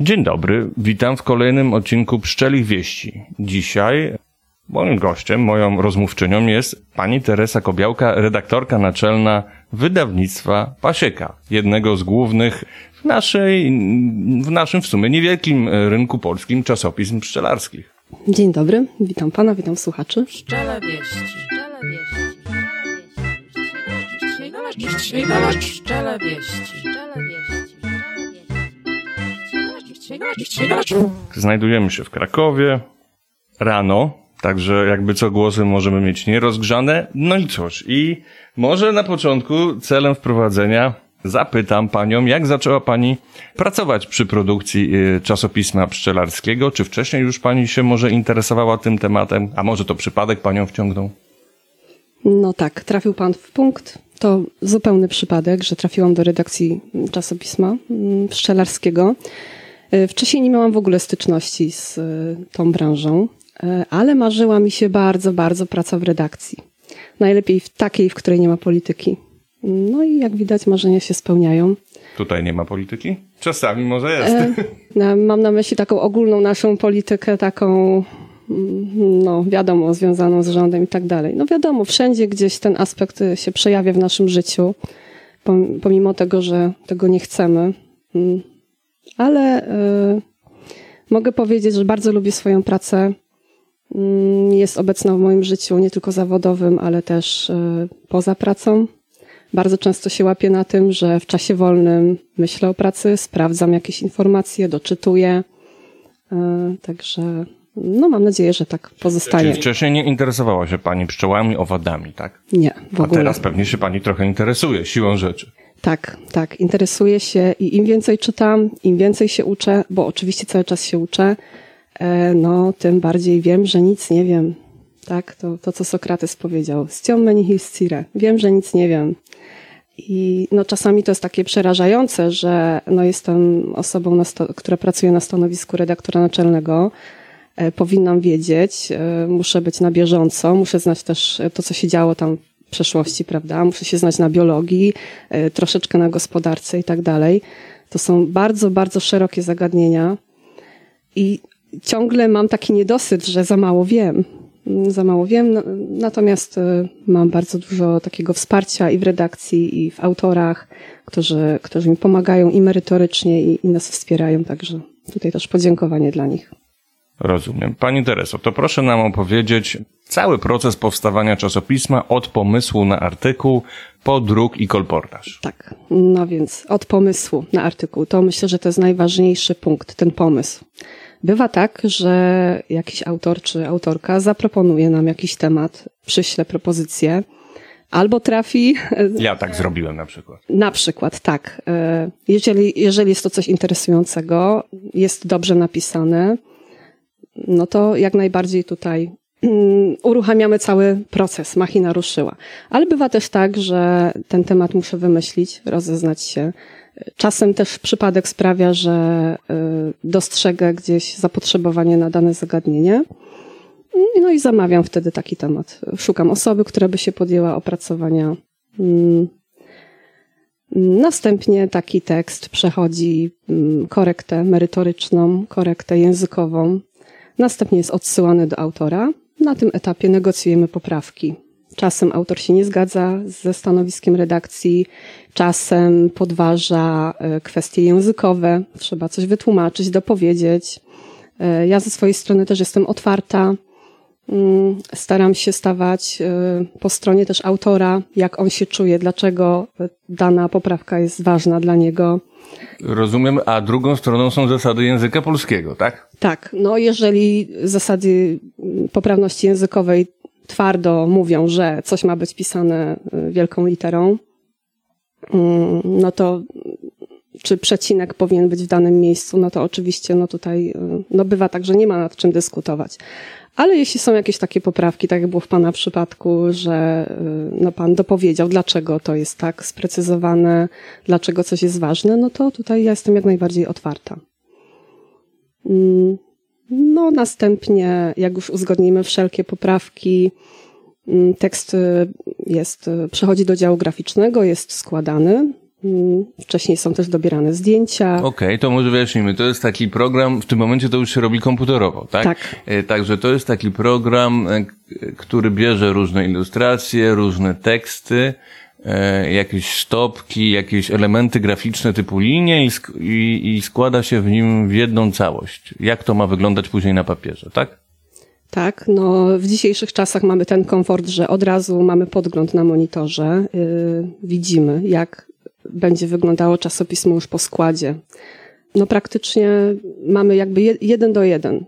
Dzień dobry, witam w kolejnym odcinku Pszczelich Wieści. Dzisiaj moim gościem, moją rozmówczynią jest pani Teresa Kobiałka, redaktorka naczelna wydawnictwa Pasieka, jednego z głównych w naszej, w naszym w sumie niewielkim rynku polskim czasopism pszczelarskich. Dzień dobry, witam pana, witam słuchaczy. Pszczele wieści. Pszczele wieści. Pszczele wieści. Pszczele wieści. Pszczele wieści. Znajdujemy się w Krakowie rano, także jakby co głosy możemy mieć nierozgrzane. No i cóż, i może na początku celem wprowadzenia zapytam panią, jak zaczęła pani pracować przy produkcji y, czasopisma pszczelarskiego? Czy wcześniej już pani się może interesowała tym tematem? A może to przypadek panią wciągnął? No tak, trafił pan w punkt. To zupełny przypadek, że trafiłam do redakcji czasopisma mm, pszczelarskiego. Y, Wcześniej nie miałam w ogóle styczności z y, tą branżą, y, ale marzyła mi się bardzo, bardzo praca w redakcji. Najlepiej w takiej, w której nie ma polityki. No i jak widać, marzenia się spełniają. Tutaj nie ma polityki? Czasami może jest. E, Mam na myśli taką ogólną naszą politykę, taką, mm, no wiadomo, związaną z rządem i tak dalej. No wiadomo, wszędzie gdzieś ten aspekt się przejawia w naszym życiu, pom- pomimo tego, że tego nie chcemy. Ale y, mogę powiedzieć, że bardzo lubię swoją pracę. Mm, Jest obecna w moim życiu nie tylko zawodowym, ale też y, poza pracą. Bardzo często się łapię na tym, że w czasie wolnym myślę o pracy, sprawdzam jakieś informacje, doczytuję. E, Także no mam nadzieję, że tak pozostanie. Czyli wcześniej nie interesowała się pani pszczołami, owadami, tak? Nie, w A ogóle. teraz pewnie się pani trochę interesuje, siłą rzeczy. Tak, tak. Interesuję się i im więcej czytam, im więcej się uczę, bo oczywiście cały czas się uczę, e, no tym bardziej wiem, że nic nie wiem. Tak, to, to co Sokrates powiedział. Stiom hiscire. Wiem, że nic nie wiem. I no, czasami to jest takie przerażające, że no, jestem osobą, która pracuje na stanowisku redaktora naczelnego. E, Powinnam wiedzieć, e, muszę być na bieżąco, muszę znać też to, co się działo tam przeszłości, prawda? Muszę się znać na biologii, e, troszeczkę na gospodarce i tak dalej. To są bardzo, bardzo szerokie zagadnienia i ciągle mam taki niedosyt, że za mało wiem. Mm, Za mało wiem, no- natomiast e, mam bardzo dużo takiego wsparcia i w redakcji, i w autorach, którzy, którzy mi pomagają i merytorycznie, i, i nas wspierają, także tutaj też podziękowanie dla nich. Rozumiem. Pani Tereso, to proszę nam opowiedzieć cały proces powstawania czasopisma od pomysłu na artykuł po druk i kolportaż. Tak, no więc od pomysłu na artykuł, to myślę, że to jest najważniejszy punkt, ten pomysł. Bywa tak, że jakiś autor czy autorka zaproponuje nam jakiś temat, przyśle propozycję, albo trafi Ja tak zrobiłem na przykład. Na przykład, tak. E, Jeżeli, jeżeli jest to coś interesującego, jest dobrze napisane, no to jak najbardziej tutaj mm, uruchamiamy cały proces, machina ruszyła. Ale bywa też tak, że ten temat muszę wymyślić, rozeznać się. Czasem też przypadek sprawia, że y, dostrzegę gdzieś zapotrzebowanie na dane zagadnienie. No i zamawiam wtedy taki temat. Szukam osoby, która by się podjęła opracowania mm, Następnie taki tekst przechodzi mm, korektę merytoryczną, korektę językową. Następnie jest odsyłany do autora. Na tym etapie negocjujemy poprawki. Czasem autor się nie zgadza ze stanowiskiem redakcji, czasem podważa e, kwestie językowe, trzeba coś wytłumaczyć, dopowiedzieć. E, Ja ze swojej strony też jestem otwarta. Mm, Staram się stawać y, po stronie też autora, jak on się czuje, dlaczego y, dana poprawka jest ważna dla niego. Rozumiem, a drugą stroną są zasady języka polskiego, tak? Tak, no jeżeli zasady mm, poprawności językowej twardo mówią, że coś ma być pisane y, wielką literą, mm, no to czy przecinek powinien być w danym miejscu, no to oczywiście no tutaj y, no bywa tak, że nie ma nad czym dyskutować. Ale jeśli są jakieś takie poprawki, tak jak było w Pana przypadku, że y, no, Pan dopowiedział, dlaczego to jest tak sprecyzowane, dlaczego coś jest ważne, no to tutaj ja jestem jak najbardziej otwarta. Mm, No, następnie, jak już uzgodnimy wszelkie poprawki, mm, tekst y, jest, y, przechodzi do działu graficznego, jest składany. Mm, Wcześniej są też dobierane zdjęcia. Okej, to może wyjaśnijmy. To jest taki program, w tym momencie to już się robi komputerowo, tak? Tak. E, Także to jest taki program, e, który bierze różne ilustracje, różne teksty, e, jakieś stopki, jakieś elementy graficzne typu linie i, sk- i, i składa się w nim w jedną całość. Jak to ma wyglądać później na papierze, tak? Tak, no w dzisiejszych czasach mamy ten komfort, że od razu mamy podgląd na monitorze, yy, widzimy jak będzie wyglądało czasopismo już po składzie. No praktycznie mamy jakby je, jeden do jeden.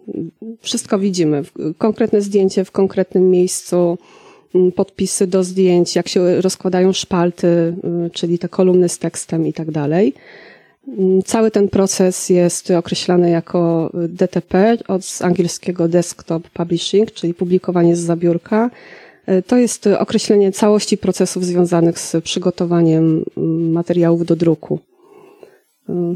Wszystko widzimy. Konkretne zdjęcie w konkretnym miejscu, mm, podpisy do zdjęć, jak się rozkładają szpalty, y, czyli te kolumny z tekstem i tak dalej. Mm, Cały ten proces jest określany jako DTP, od angielskiego Desktop Publishing, czyli publikowanie z zabiórka. E, To jest określenie całości procesów związanych z przygotowaniem mm, materiałów do druku.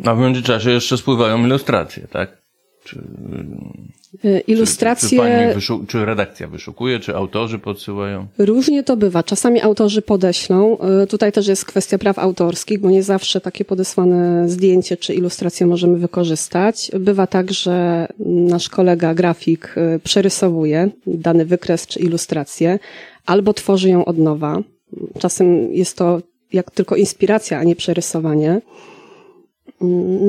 A w międzyczasie jeszcze spływają ilustracje, tak? Czy, E, czy, czy, Ilustracje pani wyszu- czy redakcja wyszukuje, czy autorzy podsyłają? Różnie to bywa. Czasami autorzy podeślą. Y, Tutaj też jest kwestia praw autorskich, bo nie zawsze takie podesłane zdjęcie czy ilustrację możemy wykorzystać. Bywa tak, że nasz kolega grafik y, przerysowuje dany wykres czy ilustrację, albo tworzy ją od nowa. Czasem jest to jak tylko inspiracja, a nie przerysowanie.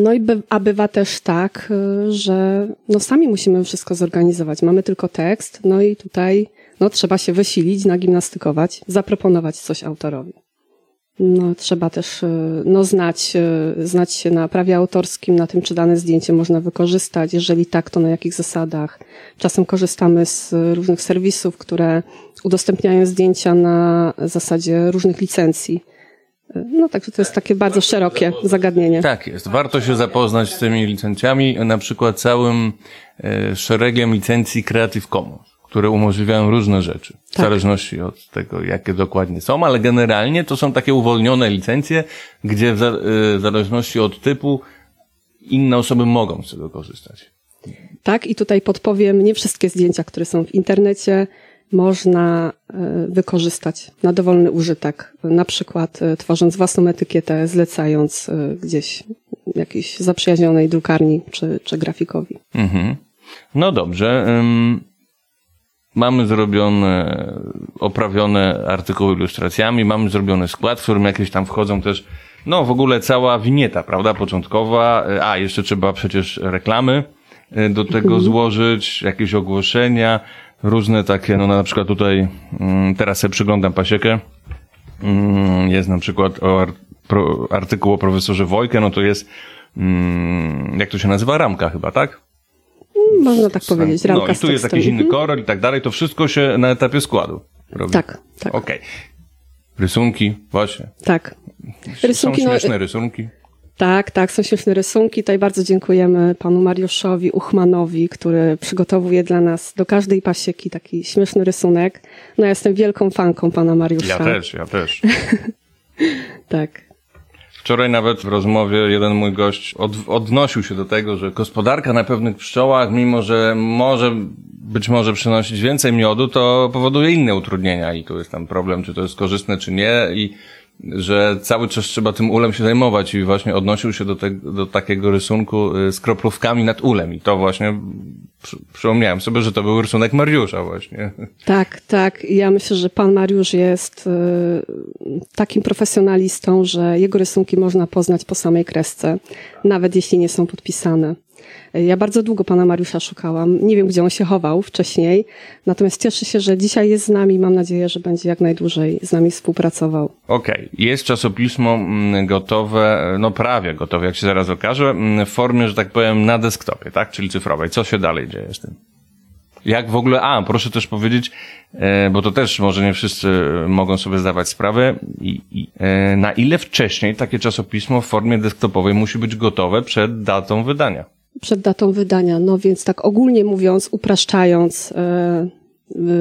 No i by, a bywa też tak, y, że no sami musimy wszystko zorganizować. Mamy tylko tekst, no i tutaj no trzeba się wysilić, nagimnastykować, zaproponować coś autorowi. No trzeba też y, no znać, y, znać się na prawie autorskim, na tym, czy dane zdjęcie można wykorzystać. Jeżeli tak, to na jakich zasadach. Czasem korzystamy z różnych serwisów, które udostępniają zdjęcia na zasadzie różnych licencji. No także to jest takie bardzo szerokie zagadnienie. Tak jest. Warto się zapoznać z tymi licencjami, na przykład całym e, szeregiem licencji Creative Commons, które umożliwiają różne rzeczy, w Tak. zależności od tego, jakie dokładnie są, ale generalnie to są takie uwolnione licencje, gdzie e, w zależności od typu inne osoby mogą z tego korzystać. Tak, i tutaj podpowiem, nie wszystkie zdjęcia, które są w internecie, można e, wykorzystać na dowolny użytek. Na przykład e, tworząc własną etykietę, zlecając e, gdzieś jakiejś zaprzyjaźnionej drukarni czy, czy grafikowi. Mhm. No dobrze. mamy zrobione, oprawione artykuły ilustracjami, mamy zrobiony skład, w którym jakieś tam wchodzą też, no w ogóle cała winieta, prawda, początkowa. A, jeszcze trzeba przecież reklamy do tego złożyć, jakieś ogłoszenia, różne takie, no na przykład tutaj, ym, teraz sobie przyglądam pasiekę, Mm, jest na przykład o artykuł o profesorze Wojkę, no to jest, mm, jak to się nazywa, ramka chyba, tak? Można tak powiedzieć, ramka No i tu jest jakiś inny Mhm. kolor i tak dalej, to wszystko się na etapie składu robi. Tak, tak, Okej. Rysunki, właśnie. tak. Są Rysunki, no, śmieszne rysunki. Tak, tak, są świetne rysunki. Tutaj bardzo dziękujemy panu Mariuszowi Uchmanowi, który przygotowuje dla nas do każdej pasieki taki śmieszny rysunek. No ja jestem wielką fanką pana Mariusza. Ja też, ja też. Tak. Wczoraj nawet w rozmowie jeden mój gość od, odnosił się do tego, że gospodarka na pewnych pszczołach, mimo że może być może przynosić więcej miodu, to powoduje inne utrudnienia i tu jest tam problem, czy to jest korzystne, czy nie i że cały czas trzeba tym ulem się zajmować i właśnie odnosił się do, te, do takiego rysunku y, z kroplówkami nad ulem i to właśnie przy, przypomniałem sobie, że to był rysunek Mariusza właśnie. Tak, tak. Ja myślę, że pan Mariusz jest y, takim profesjonalistą, że jego rysunki można poznać po samej kresce, nawet jeśli nie są podpisane. Ja bardzo długo pana Mariusza szukałam. Nie wiem, gdzie on się chował wcześniej, natomiast cieszę się, że dzisiaj jest z nami. Mam nadzieję, że będzie jak najdłużej z nami współpracował. Okej, jest czasopismo mm, gotowe, no prawie gotowe, jak się zaraz okaże, mm, w formie, że tak powiem, na desktopie, tak? Czyli cyfrowej. Co się dalej dzieje z tym? Jak w ogóle, a, proszę też powiedzieć, e, bo to też może nie wszyscy mogą sobie zdawać sprawę, i, e, na ile wcześniej takie czasopismo w formie desktopowej musi być gotowe przed datą wydania? Przed datą wydania, no więc tak ogólnie mówiąc, upraszczając, e,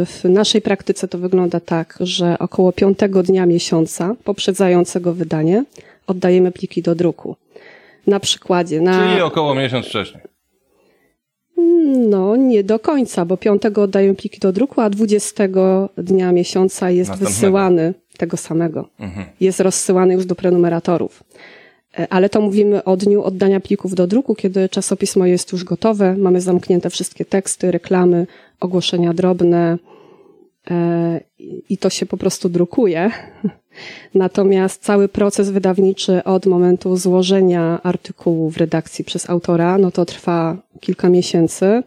w naszej praktyce to wygląda tak, że około piątego dnia miesiąca poprzedzającego wydanie oddajemy pliki do druku. Na przykładzie, na. Czyli około miesiąc wcześniej. No, nie do końca, bo piątego oddajemy pliki do druku, a 20 dnia miesiąca jest Następnego. wysyłany tego samego. Jest rozsyłany już do prenumeratorów. E, Ale to mówimy o dniu oddania plików do druku, kiedy czasopismo jest już gotowe, mamy zamknięte wszystkie teksty, reklamy, ogłoszenia drobne e, i to się po prostu drukuje. Natomiast cały proces wydawniczy od momentu złożenia artykułu w redakcji przez autora, no to trwa kilka miesięcy.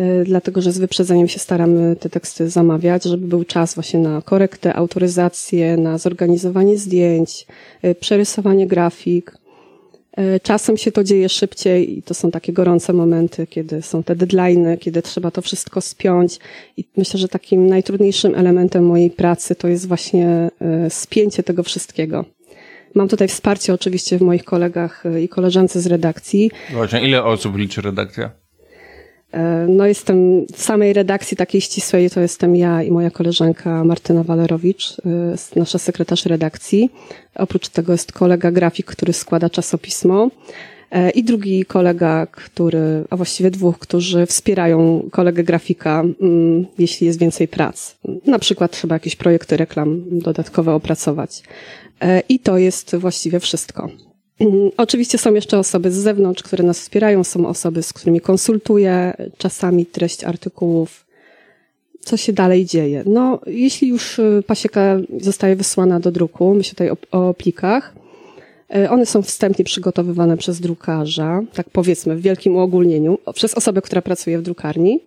Y, dlatego że z wyprzedzeniem się staramy te teksty zamawiać, żeby był czas właśnie na korektę, autoryzację, na zorganizowanie zdjęć, y, przerysowanie grafik. Y, Czasem się to dzieje szybciej i to są takie gorące momenty, kiedy są te deadlines, kiedy trzeba to wszystko spiąć. I myślę, że takim najtrudniejszym elementem mojej pracy to jest właśnie spięcie tego wszystkiego. Mam tutaj wsparcie oczywiście w moich kolegach i koleżance z redakcji. Właśnie, ile osób liczy redakcja? No jestem w samej redakcji takiej ścisłej, to jestem ja i moja koleżanka Martyna Walerowicz, y, nasza sekretarz redakcji. Oprócz tego jest kolega grafik, który składa czasopismo e, i drugi kolega, który, a właściwie dwóch, którzy wspierają kolegę grafika, jeśli jest więcej prac. Na przykład trzeba jakieś projekty reklam dodatkowe opracować. E, I to jest właściwie wszystko. Mm, Oczywiście są jeszcze osoby z zewnątrz, które nas wspierają, są osoby, z którymi konsultuję czasami treść artykułów. Co się dalej dzieje? No, jeśli już y, pasieka zostaje wysłana do druku, myślę tutaj o, o plikach, y, one są wstępnie przygotowywane przez drukarza, tak powiedzmy w wielkim uogólnieniu, przez osobę, która pracuje w drukarni.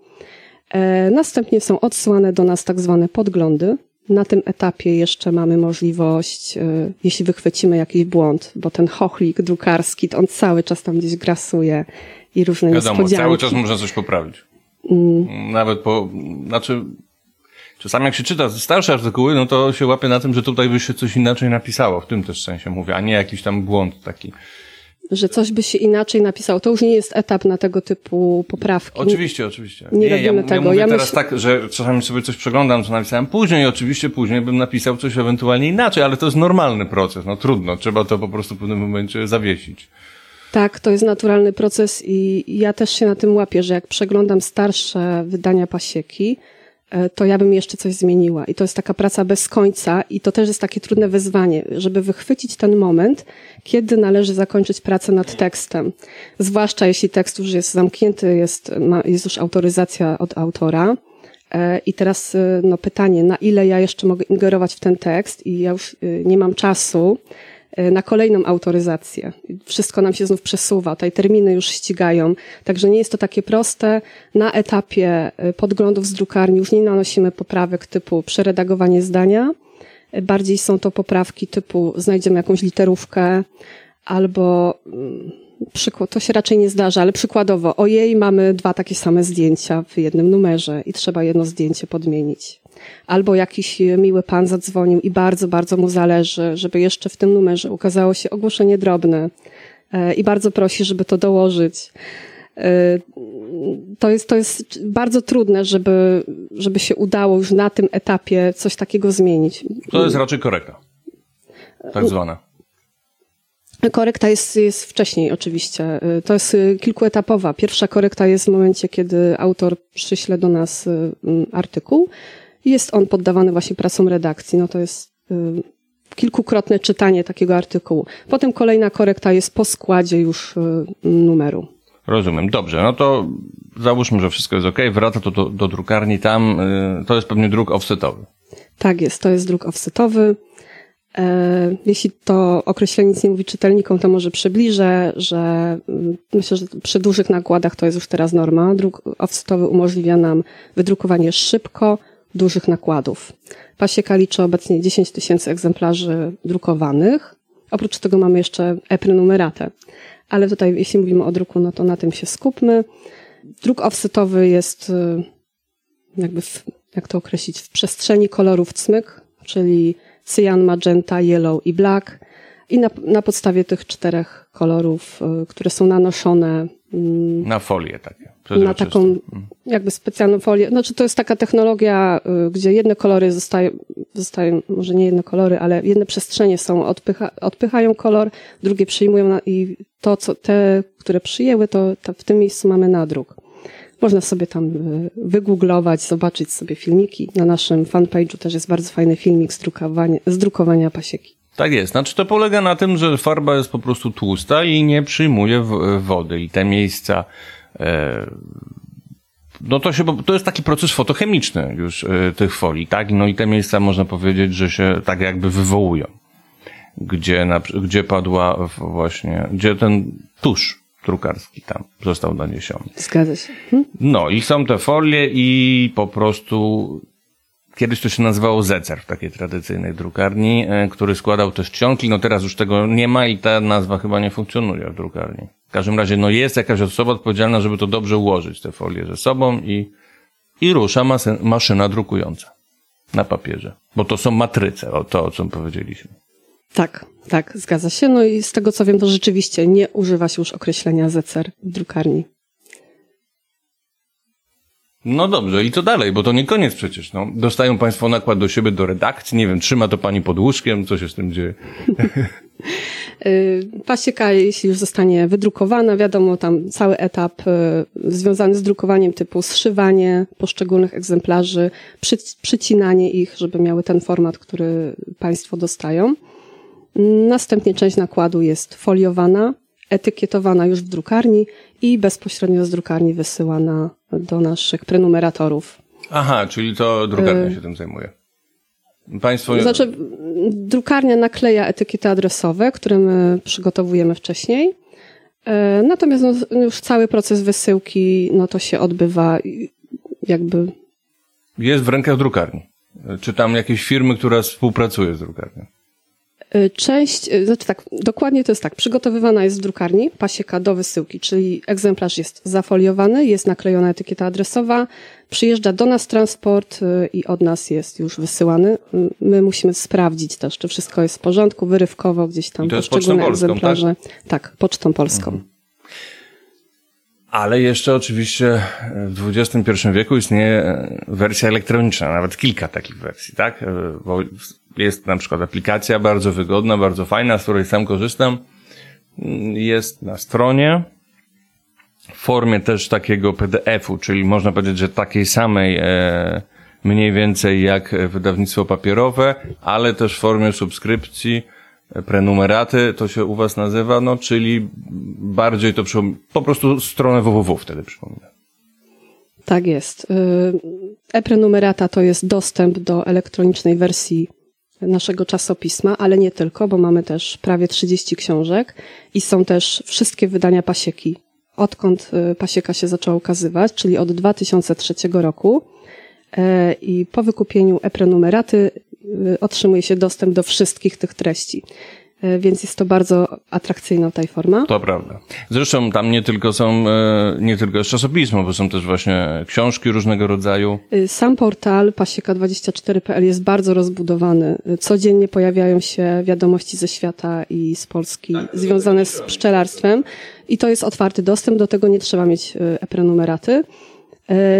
E, Następnie są odsyłane do nas tak zwane podglądy. Na tym etapie jeszcze mamy możliwość, y, jeśli wychwycimy jakiś błąd, bo ten chochlik drukarski, to on cały czas tam gdzieś grasuje i różne Wiadomo, niespodzianki. cały czas można coś poprawić. Nawet po, znaczy, czasami jak się czyta starsze artykuły, no to się łapie na tym, że tutaj by się coś inaczej napisało, w tym też sensie mówię, a nie jakiś tam błąd taki. Że coś by się inaczej napisało. To już nie jest etap na tego typu poprawki. Oczywiście, oczywiście. Nie ja, robimy ja tego. mówię Ja teraz myśl- tak, że czasami sobie coś przeglądam, co napisałem później, oczywiście później bym napisał coś ewentualnie inaczej, ale to jest normalny proces, no trudno, trzeba to po prostu w pewnym momencie zawiesić. Tak, to jest naturalny proces i ja też się na tym łapię, że jak przeglądam starsze wydania pasieki, to ja bym jeszcze coś zmieniła. I to jest taka praca bez końca i to też jest takie trudne wyzwanie, żeby wychwycić ten moment, kiedy należy zakończyć pracę nad tekstem. Zwłaszcza jeśli tekst już jest zamknięty, jest, ma, jest już autoryzacja od autora. E, I teraz e, no, pytanie, na ile ja jeszcze mogę ingerować w ten tekst i ja już e, nie mam czasu e, na kolejną autoryzację. Wszystko nam się znów przesuwa, tutaj terminy już ścigają, także nie jest to takie proste. Na etapie e, podglądów z drukarni już nie nanosimy poprawek typu przeredagowanie zdania, E, bardziej są to poprawki typu znajdziemy jakąś literówkę albo mm, przykład, to się raczej nie zdarza, ale przykładowo, ojej, mamy dwa takie same zdjęcia w jednym numerze i trzeba jedno zdjęcie podmienić. Albo jakiś e, miły pan zadzwonił i bardzo, bardzo mu zależy, żeby jeszcze w tym numerze ukazało się ogłoszenie drobne e, i bardzo prosi, żeby to dołożyć. E, To jest, to jest bardzo trudne, żeby, żeby się udało już na tym etapie coś takiego zmienić. To jest raczej korekta. Tak zwana. Korekta jest, jest wcześniej oczywiście. To jest kilkuetapowa. Pierwsza korekta jest w momencie, kiedy autor przyśle do nas artykuł i jest on poddawany właśnie prasom redakcji. No to jest y, kilkukrotne czytanie takiego artykułu. Potem kolejna korekta jest po składzie już y, numeru. Rozumiem. Dobrze, no to załóżmy, że wszystko jest ok, wraca to do, do drukarni, tam y, to jest pewnie druk offsetowy. Tak jest, to jest druk offsetowy. E, Jeśli to określenie nic nie mówi czytelnikom, to może przybliżę, że myślę, że przy dużych nakładach to jest już teraz norma. Druk offsetowy umożliwia nam wydrukowanie szybko dużych nakładów. Pasieka liczy obecnie 10 tysięcy egzemplarzy drukowanych. Oprócz tego mamy jeszcze e-prenumeratę. Ale tutaj, jeśli mówimy o druku, no to na tym się skupmy. Druk offsetowy jest y, jakby, w, jak to określić, w przestrzeni kolorów cmyk, czyli cyjan, magenta, yellow i black. I na, na podstawie tych czterech kolorów, y, które są nanoszone mm, Na folię takie. na taką jakby specjalną folię. Znaczy to jest taka technologia, y, gdzie jedne kolory zostają, zostają, może nie jedne kolory, ale jedne przestrzenie są, odpycha, odpychają kolor, drugie przyjmują na, i to, co te, które przyjęły, to, to w tym miejscu mamy nadruk. Można sobie tam y, wygooglować, zobaczyć sobie filmiki. Na naszym fanpage'u też jest bardzo fajny filmik z drukowania, z drukowania pasieki. Tak jest. Znaczy to polega na tym, że farba jest po prostu tłusta i nie przyjmuje wody i te miejsca e, no to się, to jest taki proces fotochemiczny już e, tych folii, tak? No i te miejsca można powiedzieć, że się tak jakby wywołują. Gdzie, na, gdzie padła właśnie, gdzie ten tusz drukarski tam został naniesiony. Zgadza się. Mhm. No i są te folie i po prostu kiedyś to się nazywało zecer w takiej tradycyjnej drukarni, e, który składał też czcionki. No teraz już tego nie ma i ta nazwa chyba nie funkcjonuje w drukarni. W każdym razie no jest jakaś osoba odpowiedzialna, żeby to dobrze ułożyć te folie ze sobą i, i rusza maszyna drukująca na papierze. Bo to są matryce, o to o czym powiedzieliśmy. Tak, tak, zgadza się. No i z tego co wiem, to rzeczywiście nie używa się już określenia zecer w drukarni. No dobrze, i co dalej? Bo to nie koniec przecież. No. Dostają Państwo nakład do siebie, do redakcji, nie wiem, trzyma to Pani pod łóżkiem, co się z tym dzieje? Y, Pasieka, jeśli już zostanie wydrukowana, wiadomo, tam cały etap y, związany z drukowaniem typu zszywanie poszczególnych egzemplarzy, przy, przycinanie ich, żeby miały ten format, który Państwo dostają. Następnie część nakładu jest foliowana, etykietowana już w drukarni i bezpośrednio z drukarni wysyłana do naszych prenumeratorów. Aha, czyli to drukarnia się tym zajmuje. Państwo... Znaczy, drukarnia nakleja etykiety adresowe, które my przygotowujemy wcześniej. E, Natomiast no, już cały proces wysyłki, no to się odbywa jakby Jest w rękach drukarni. Czy tam jakieś firmy, która współpracuje z drukarnią? E, część, e, znaczy tak, dokładnie to jest tak, przygotowywana jest w drukarni pasieka do wysyłki, czyli egzemplarz jest zafoliowany, jest naklejona etykieta adresowa, przyjeżdża do nas transport e, i od nas jest już wysyłany. My musimy sprawdzić też, czy wszystko jest w porządku, wyrywkowo gdzieś tam I to jest poszczególne Pocztą Polską, egzemplarze. Tak, pocztą polską. Ale jeszcze oczywiście w XXI wieku istnieje e, wersja elektroniczna, nawet kilka takich wersji, tak? E, Bo jest na przykład aplikacja bardzo wygodna, bardzo fajna, z której sam korzystam. Mm, Jest na stronie w formie też takiego PDF-u, czyli można powiedzieć, że takiej samej e, mniej więcej jak wydawnictwo papierowe, ale też w formie subskrypcji, e, prenumeraty, to się u was nazywa, no czyli bardziej to przypom- po prostu stronę www wtedy przypomina. Tak jest. Y, E-prenumerata to jest dostęp do elektronicznej wersji naszego czasopisma, ale nie tylko, bo mamy też prawie 30 książek i są też wszystkie wydania pasieki. Odkąd y, pasieka się zaczęła ukazywać, czyli od 2003 roku. E, I po wykupieniu e-prenumeraty y, otrzymuje się dostęp do wszystkich tych treści. E, Więc jest to bardzo atrakcyjna tutaj forma. To prawda. Zresztą tam nie tylko są, e, nie tylko jest czasopismo, bo są też właśnie książki różnego rodzaju. Y, Sam portal pasieka24.pl jest bardzo rozbudowany. Y, Codziennie pojawiają się wiadomości ze świata i z Polski związane z pszczelarstwem i to jest otwarty dostęp, do tego nie trzeba mieć y, e-prenumeraty.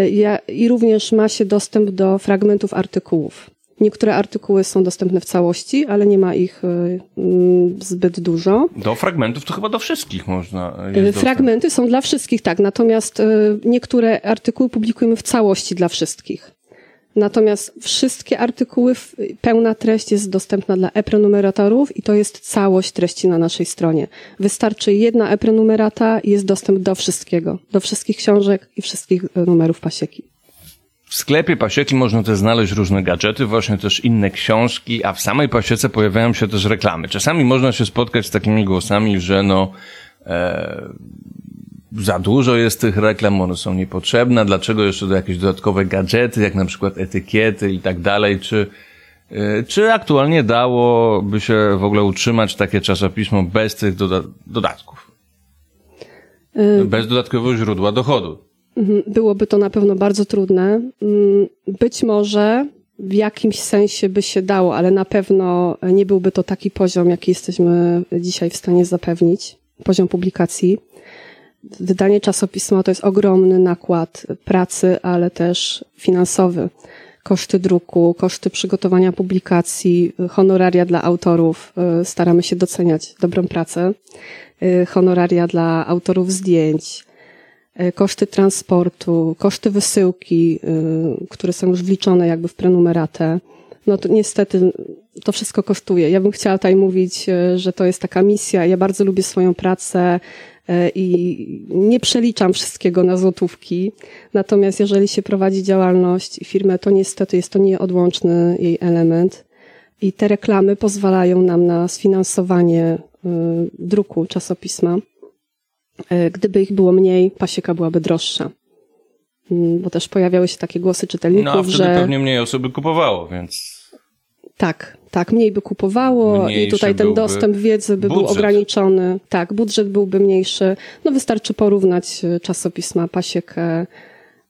Y, ja- I również ma się dostęp do fragmentów artykułów. Niektóre artykuły są dostępne w całości, ale nie ma ich y, mm, zbyt dużo. Do fragmentów to chyba do wszystkich można. e, Y, Jest dostęp. Fragmenty są dla wszystkich, tak. Natomiast y, niektóre artykuły publikujemy w całości dla wszystkich. Natomiast wszystkie artykuły, pełna treść jest dostępna dla e-prenumeratorów i to jest całość treści na naszej stronie. Wystarczy jedna e-prenumerata i jest dostęp do wszystkiego. Do wszystkich książek i wszystkich numerów pasieki. W sklepie pasieki można też znaleźć różne gadżety, właśnie też inne książki, a w samej pasiece pojawiają się też reklamy. Czasami można się spotkać z takimi głosami, że no e, za dużo jest tych reklam, one są niepotrzebne, dlaczego jeszcze do jakieś dodatkowe gadżety, jak na przykład etykiety i tak dalej, czy e, czy aktualnie dałoby się w ogóle utrzymać takie czasopismo bez tych doda- dodatków? Bez dodatkowego źródła dochodu. Mhm, Byłoby to na pewno bardzo trudne. Mm, Być może w jakimś sensie by się dało, ale na pewno nie byłby to taki poziom, jaki jesteśmy dzisiaj w stanie zapewnić, poziom publikacji. Wydanie czasopisma to jest ogromny nakład pracy, ale też finansowy. Koszty druku, koszty przygotowania publikacji, honoraria dla autorów. y, Staramy się doceniać dobrą pracę. y, Honoraria dla autorów zdjęć, koszty transportu, koszty wysyłki, y, które są już wliczone jakby w prenumeratę, no to niestety to wszystko kosztuje. Ja bym chciała tutaj mówić, e, że to jest taka misja. Ja bardzo lubię swoją pracę e, i nie przeliczam wszystkiego na złotówki. Natomiast jeżeli się prowadzi działalność i firmę, to niestety jest to nieodłączny jej element. I te reklamy pozwalają nam na sfinansowanie y, druku czasopisma. Y, Gdyby ich było mniej, pasieka byłaby droższa. Mm, Bo też pojawiały się takie głosy czytelników, No a wtedy że pewnie mniej osób by kupowało, więc tak, tak, mniej by kupowało Mniejszy i tutaj ten dostęp wiedzy by był budżet. ograniczony. Tak, budżet byłby mniejszy. No wystarczy porównać e, czasopisma Pasiekę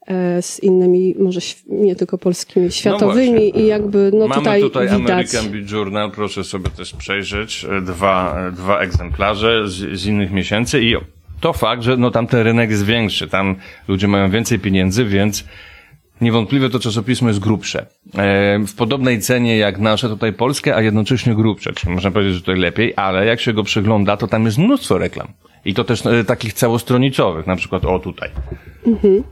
e, z innymi, może nie tylko polskimi, światowymi właśnie. i jakby no Mamy tutaj, tutaj widać. American Beat Journal, proszę sobie też przejrzeć, e, dwa, e, dwa egzemplarze z, z innych miesięcy i to fakt, że no tamten rynek jest większy, tam ludzie mają więcej pieniędzy, więc niewątpliwie to czasopismo jest grubsze. E, w podobnej cenie jak nasze tutaj polskie, a jednocześnie grubsze, czyli można powiedzieć, że tutaj lepiej, ale jak się go przegląda, to tam jest mnóstwo reklam. I to też e, takich całostronicowych, na przykład o tutaj.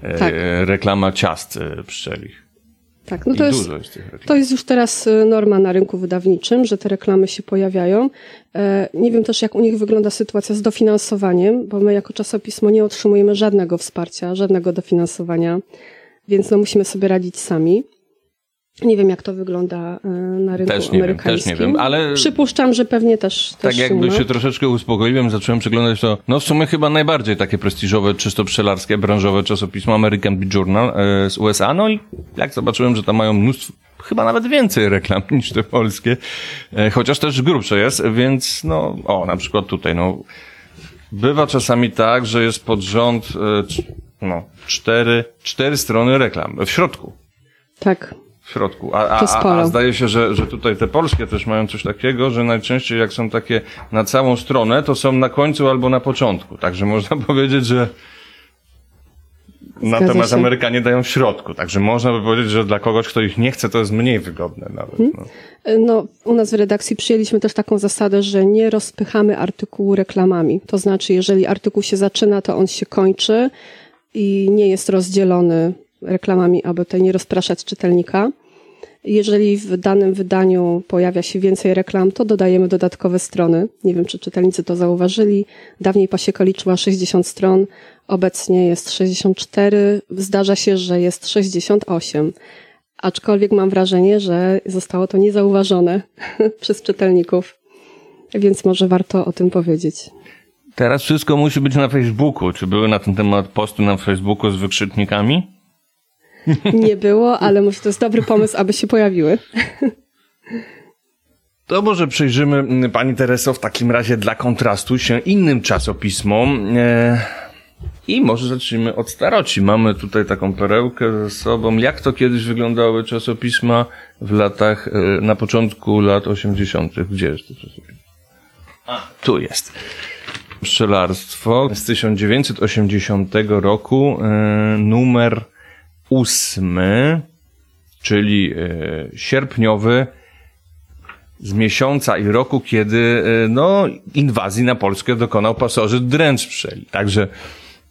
e, tak. Reklama ciast pszczelich. Tak, no I to jest. To jest już teraz e, norma na rynku wydawniczym, że te reklamy się pojawiają. E, Nie wiem też, jak u nich wygląda sytuacja z dofinansowaniem, bo my jako czasopismo nie otrzymujemy żadnego wsparcia, żadnego dofinansowania, więc no musimy sobie radzić sami. Nie wiem, jak to wygląda e, na rynku Też nie wiem, amerykańskim. też nie wiem, ale- Przypuszczam, że pewnie też, Tak też jakby się troszeczkę uspokoiłem, zacząłem przeglądać to, no w sumie chyba najbardziej takie prestiżowe, czysto pszczelarskie, branżowe czasopismo American Bee Journal e, z USA, no i jak zobaczyłem, że tam mają mnóstwo, chyba nawet więcej reklam niż te polskie, e, chociaż też grubsze jest, więc no, o, na przykład tutaj, no, bywa czasami tak, że jest pod rząd, no, cztery, cztery strony reklam w środku. Tak, W środku. A, a, To a, a zdaje się, że, że tutaj te polskie też mają coś takiego, że najczęściej jak są takie na całą stronę, to są na końcu albo na początku. Także można powiedzieć, że natomiast się. Amerykanie dają w środku. Także można by powiedzieć, że dla kogoś, kto ich nie chce, to jest mniej wygodne nawet. Mhm. No. No, u nas w redakcji przyjęliśmy też taką zasadę, że nie rozpychamy artykułu reklamami. To znaczy, jeżeli artykuł się zaczyna, to on się kończy i nie jest rozdzielony reklamami, aby tutaj nie rozpraszać czytelnika. Jeżeli w danym wydaniu pojawia się więcej reklam, to dodajemy dodatkowe strony. Nie wiem, czy czytelnicy to zauważyli. Dawniej pasieka liczyła 60 stron, obecnie jest 64. Zdarza się, że jest 68. Aczkolwiek mam wrażenie, że zostało to niezauważone przez czytelników, więc może warto o tym powiedzieć. Teraz wszystko musi być na Facebooku. Czy były na ten temat posty na Facebooku z wykrzyknikami? Nie było, ale może to jest dobry pomysł, aby się pojawiły. To może przejrzymy mm, Pani Tereso w takim razie dla kontrastu się innym czasopismom. E, I może zacznijmy od staroci. Mamy tutaj taką perełkę ze sobą. Jak to kiedyś wyglądały czasopisma w latach, e, na początku lat 80. Gdzie jest to czasopismo? A, tu jest. Pszczelarstwo z 1980 roku, e, numer ósmy, czyli e, sierpniowy, z miesiąca i roku, kiedy e, no, inwazji na Polskę dokonał pasożyt dręcz pszczeli. Także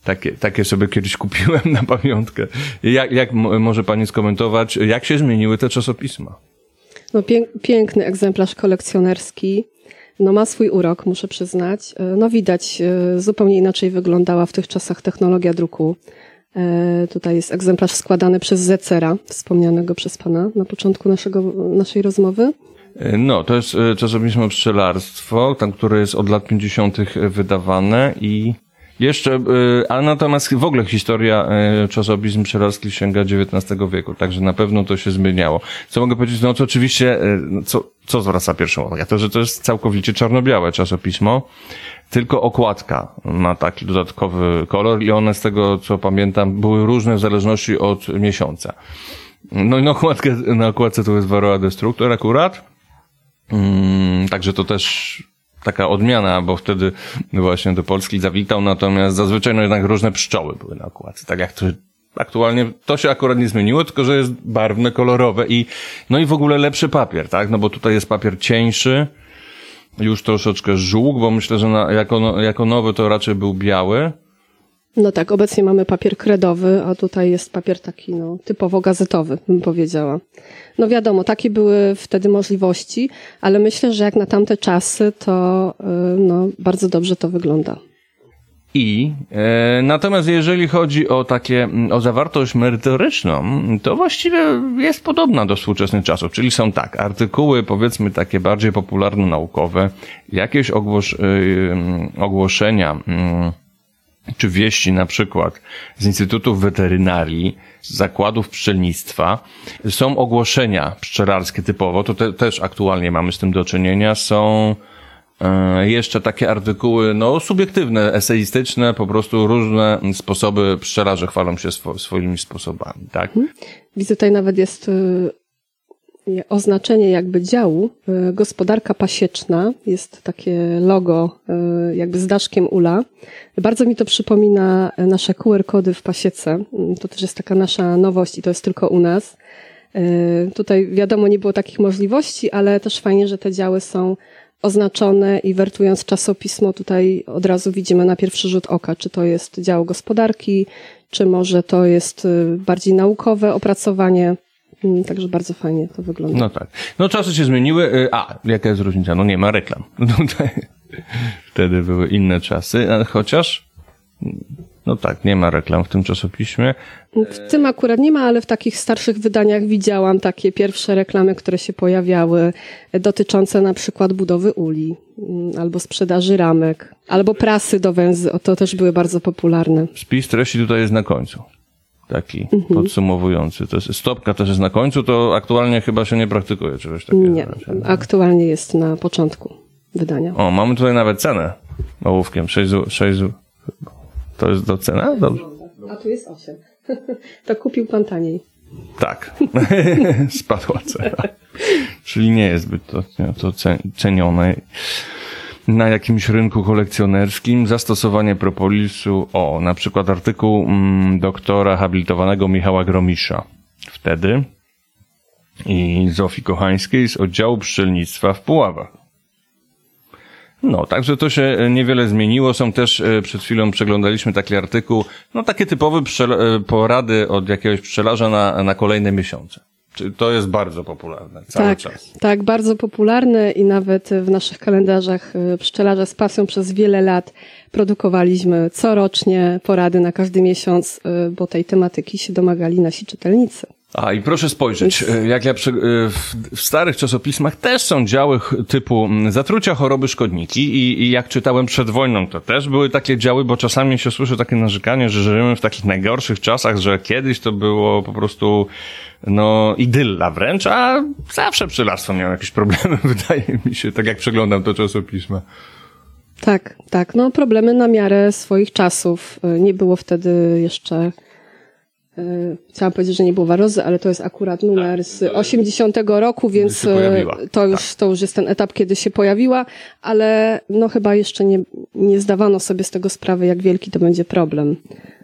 takie, takie sobie kiedyś kupiłem na pamiątkę. Jak, jak może pani skomentować, jak się zmieniły te czasopisma? No, pięk, piękny egzemplarz kolekcjonerski. No, ma swój urok, muszę przyznać. E, No, widać, zupełnie inaczej wyglądała w tych czasach technologia druku. E, Tutaj jest egzemplarz składany przez Zecera, wspomnianego przez pana na początku naszego, naszej rozmowy. E, No, to jest e, czasopismo Pszczelarstwo, tam, które jest od lat 50. wydawane i jeszcze, e, a natomiast w ogóle historia e, czasopism pszczelarskich sięga XIX wieku, także na pewno to się zmieniało. Co mogę powiedzieć? No to oczywiście, e, co, co zwraca pierwszą uwagę? To, że to jest całkowicie czarno-białe czasopismo, tylko okładka ma taki dodatkowy kolor i one z tego, co pamiętam, były różne w zależności od miesiąca. No i na, okładkę, na okładce to jest Varroa Destructor akurat. Mm, także to też taka odmiana, bo wtedy właśnie do Polski zawitał, natomiast zazwyczaj no jednak różne pszczoły były na okładce, tak jak to aktualnie, to się akurat nie zmieniło, tylko że jest barwne, kolorowe i no i w ogóle lepszy papier, tak, no bo tutaj jest papier cieńszy, już troszeczkę żółk, bo myślę, że na, jako, jako nowy to raczej był biały, No tak, obecnie mamy papier kredowy, a tutaj jest papier taki no, typowo gazetowy, bym powiedziała. No wiadomo, takie były wtedy możliwości, ale myślę, że jak na tamte czasy, to y, no, bardzo dobrze to wygląda. I e, natomiast jeżeli chodzi o takie, o zawartość merytoryczną, to właściwie jest podobna do współczesnych czasów, czyli są tak, artykuły powiedzmy takie bardziej popularno-naukowe, jakieś ogłos, y, y, ogłoszenia, y, czy wieści na przykład z Instytutów Weterynarii, z zakładów pszczelnictwa, są ogłoszenia pszczelarskie typowo, to te, też aktualnie mamy z tym do czynienia, są e, jeszcze takie artykuły, no, subiektywne, eseistyczne, po prostu różne sposoby, pszczelarze chwalą się swo, swoimi sposobami, tak? Widzę tutaj nawet jest y, oznaczenie jakby działu, y, gospodarka pasieczna, jest takie logo y, jakby z daszkiem ula. Bardzo mi to przypomina nasze QR-kody w pasiece. Y, To też jest taka nasza nowość i to jest tylko u nas. Tutaj wiadomo, nie było takich możliwości, ale też fajnie, że te działy są oznaczone i wertując czasopismo tutaj od razu widzimy na pierwszy rzut oka, czy to jest dział gospodarki, czy może to jest bardziej naukowe opracowanie. Mm, Także bardzo fajnie to wygląda. No tak. No czasy się zmieniły. y, A, jaka jest różnica? No nie ma reklam. Tutaj wtedy były inne czasy, chociaż no tak, nie ma reklam w tym czasopiśmie. W tym akurat nie ma, ale w takich starszych wydaniach widziałam takie pierwsze reklamy, które się pojawiały, e, dotyczące na przykład budowy uli, mm, albo sprzedaży ramek, albo prasy do węzy. O, to też były bardzo popularne. Spis treści tutaj jest na końcu. Taki podsumowujący. To jest, stopka też jest na końcu, to aktualnie chyba się nie praktykuje czegoś takiego. Nie, aktualnie jest na początku wydania. O, mamy tutaj nawet cenę ołówkiem. 6 zu- 6 zu- To jest do cena? Dobrze. A tu jest 8. To kupił pan taniej. Tak. Spadła cena. Czyli nie jest zbyt to, to ce- cenione. Na jakimś rynku kolekcjonerskim zastosowanie propolisu, o, na przykład artykuł mm, doktora habilitowanego Michała Gromisza. Wtedy i Zofii Kochańskiej z oddziału pszczelnictwa w Puławach. No, także to się e, niewiele zmieniło. Są też, e, przed chwilą przeglądaliśmy taki artykuł, no takie typowe e, porady od jakiegoś pszczelarza na, na kolejne miesiące. Czy to jest bardzo popularne cały tak, czas. tak, bardzo popularne i nawet w naszych kalendarzach y, pszczelarze z pasją przez wiele lat produkowaliśmy corocznie porady na każdy miesiąc, y, bo tej tematyki się domagali nasi czytelnicy. A i proszę spojrzeć, e, jak ja przy, e, w, starych czasopismach też są działy typu mm, zatrucia, choroby, szkodniki i, i jak czytałem przed wojną, to też były takie działy, bo czasami się słyszy takie narzekanie, że żyjemy w takich najgorszych czasach, że kiedyś to było po prostu no idylla wręcz, a zawsze pszczelarstwo miało jakieś problemy, wydaje mi się, tak jak przeglądam to czasopisma. Tak, tak, no problemy na miarę swoich czasów. Y, Nie było wtedy jeszcze, chciałam powiedzieć, że nie było warozy, ale to jest akurat numer z 80 roku, więc y, to już, to już jest ten etap, kiedy się pojawiła, ale no chyba jeszcze nie, nie zdawano sobie z tego sprawy, jak wielki to będzie problem.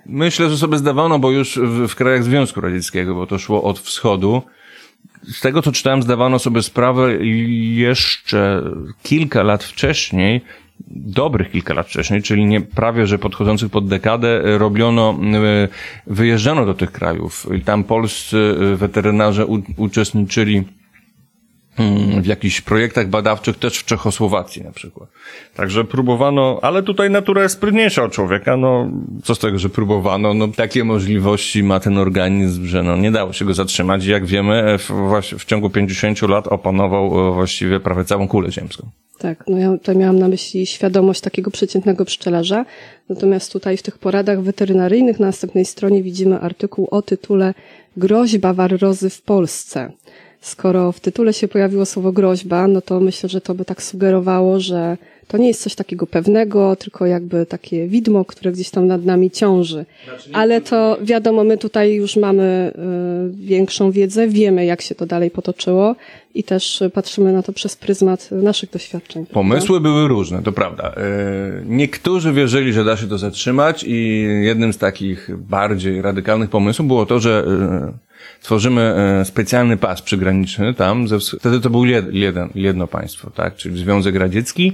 Myślę, że sobie zdawano, bo już w, w krajach Związku Radzieckiego, bo to szło od wschodu. Z tego, co czytałem, zdawano sobie sprawę jeszcze kilka lat wcześniej, dobrych kilka lat wcześniej, czyli nie prawie, że podchodzących pod dekadę, robiono, e, wyjeżdżano do tych krajów. Tam polscy e, weterynarze u, uczestniczyli w jakichś projektach badawczych też w Czechosłowacji na przykład. Także próbowano, ale tutaj natura jest sprytniejsza od człowieka, no co z tego, że próbowano, no takie możliwości ma ten organizm, że no nie dało się go zatrzymać i jak wiemy w, właśnie w ciągu 50 lat opanował e, właściwie prawie całą kulę ziemską. Tak, no ja tutaj miałam na myśli świadomość takiego przeciętnego pszczelarza. Natomiast tutaj w tych poradach weterynaryjnych na następnej stronie widzimy artykuł o tytule Groźba warrozy w Polsce. Skoro w tytule się pojawiło słowo groźba, no to myślę, że to by tak sugerowało, że to nie jest coś takiego pewnego, tylko jakby takie widmo, które gdzieś tam nad nami ciąży. Ale to wiadomo, my tutaj już mamy y, większą wiedzę, wiemy jak się to dalej potoczyło i też patrzymy na to przez pryzmat naszych doświadczeń. prawda? Pomysły były różne, to prawda. E, Niektórzy wierzyli, że da się to zatrzymać i jednym z takich bardziej radykalnych pomysłów było to, że e, tworzymy e, specjalny pas przygraniczny tam, ze, wtedy to był jed, jeden, jedno państwo, tak, czyli Związek Radziecki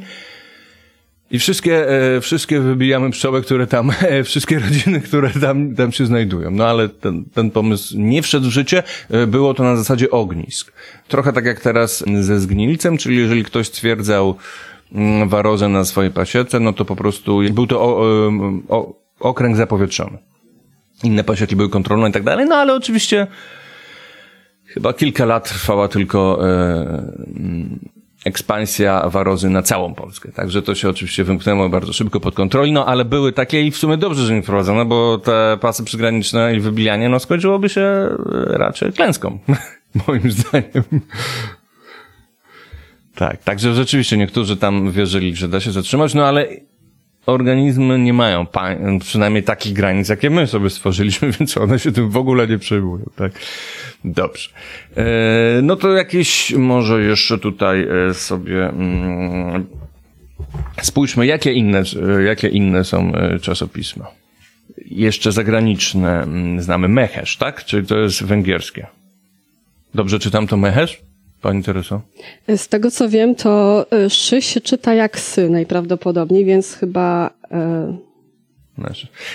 I wszystkie, e, wszystkie wybijamy pszczoły, które tam, e, wszystkie rodziny, które tam, tam się znajdują. No ale ten, ten pomysł nie wszedł w życie, było to na zasadzie ognisk. Trochę tak jak teraz ze zgnilcem, czyli jeżeli ktoś stwierdzał mm, warozę na swojej pasiece, no to po prostu był to o, o, okręg zapowietrzony. Inne pasieki były kontrolne i tak dalej, no ale oczywiście chyba kilka lat trwała tylko e, mm, ekspansja warozy na całą Polskę. Także to się oczywiście wymknęło bardzo szybko pod kontroli, no ale były takie i w sumie dobrze, że nie wprowadzono, bo te pasy przygraniczne i wybijanie, no skończyłoby się e, raczej klęską, moim zdaniem. Tak, także rzeczywiście niektórzy tam wierzyli, że da się zatrzymać, no ale organizmy nie mają przynajmniej takich granic, jakie my sobie stworzyliśmy, więc one się tym w ogóle nie przejmują, tak? Dobrze. E, no to jakieś może jeszcze tutaj e, sobie mm, spójrzmy, jakie inne, e, jakie inne są e, czasopisma. Jeszcze zagraniczne mm, znamy Mechesz, tak? Czyli to jest węgierskie. Dobrze czytam to Mechesz? Pani Tereso? Z tego co wiem, to y, szy się czyta jak sy najprawdopodobniej, więc chyba e,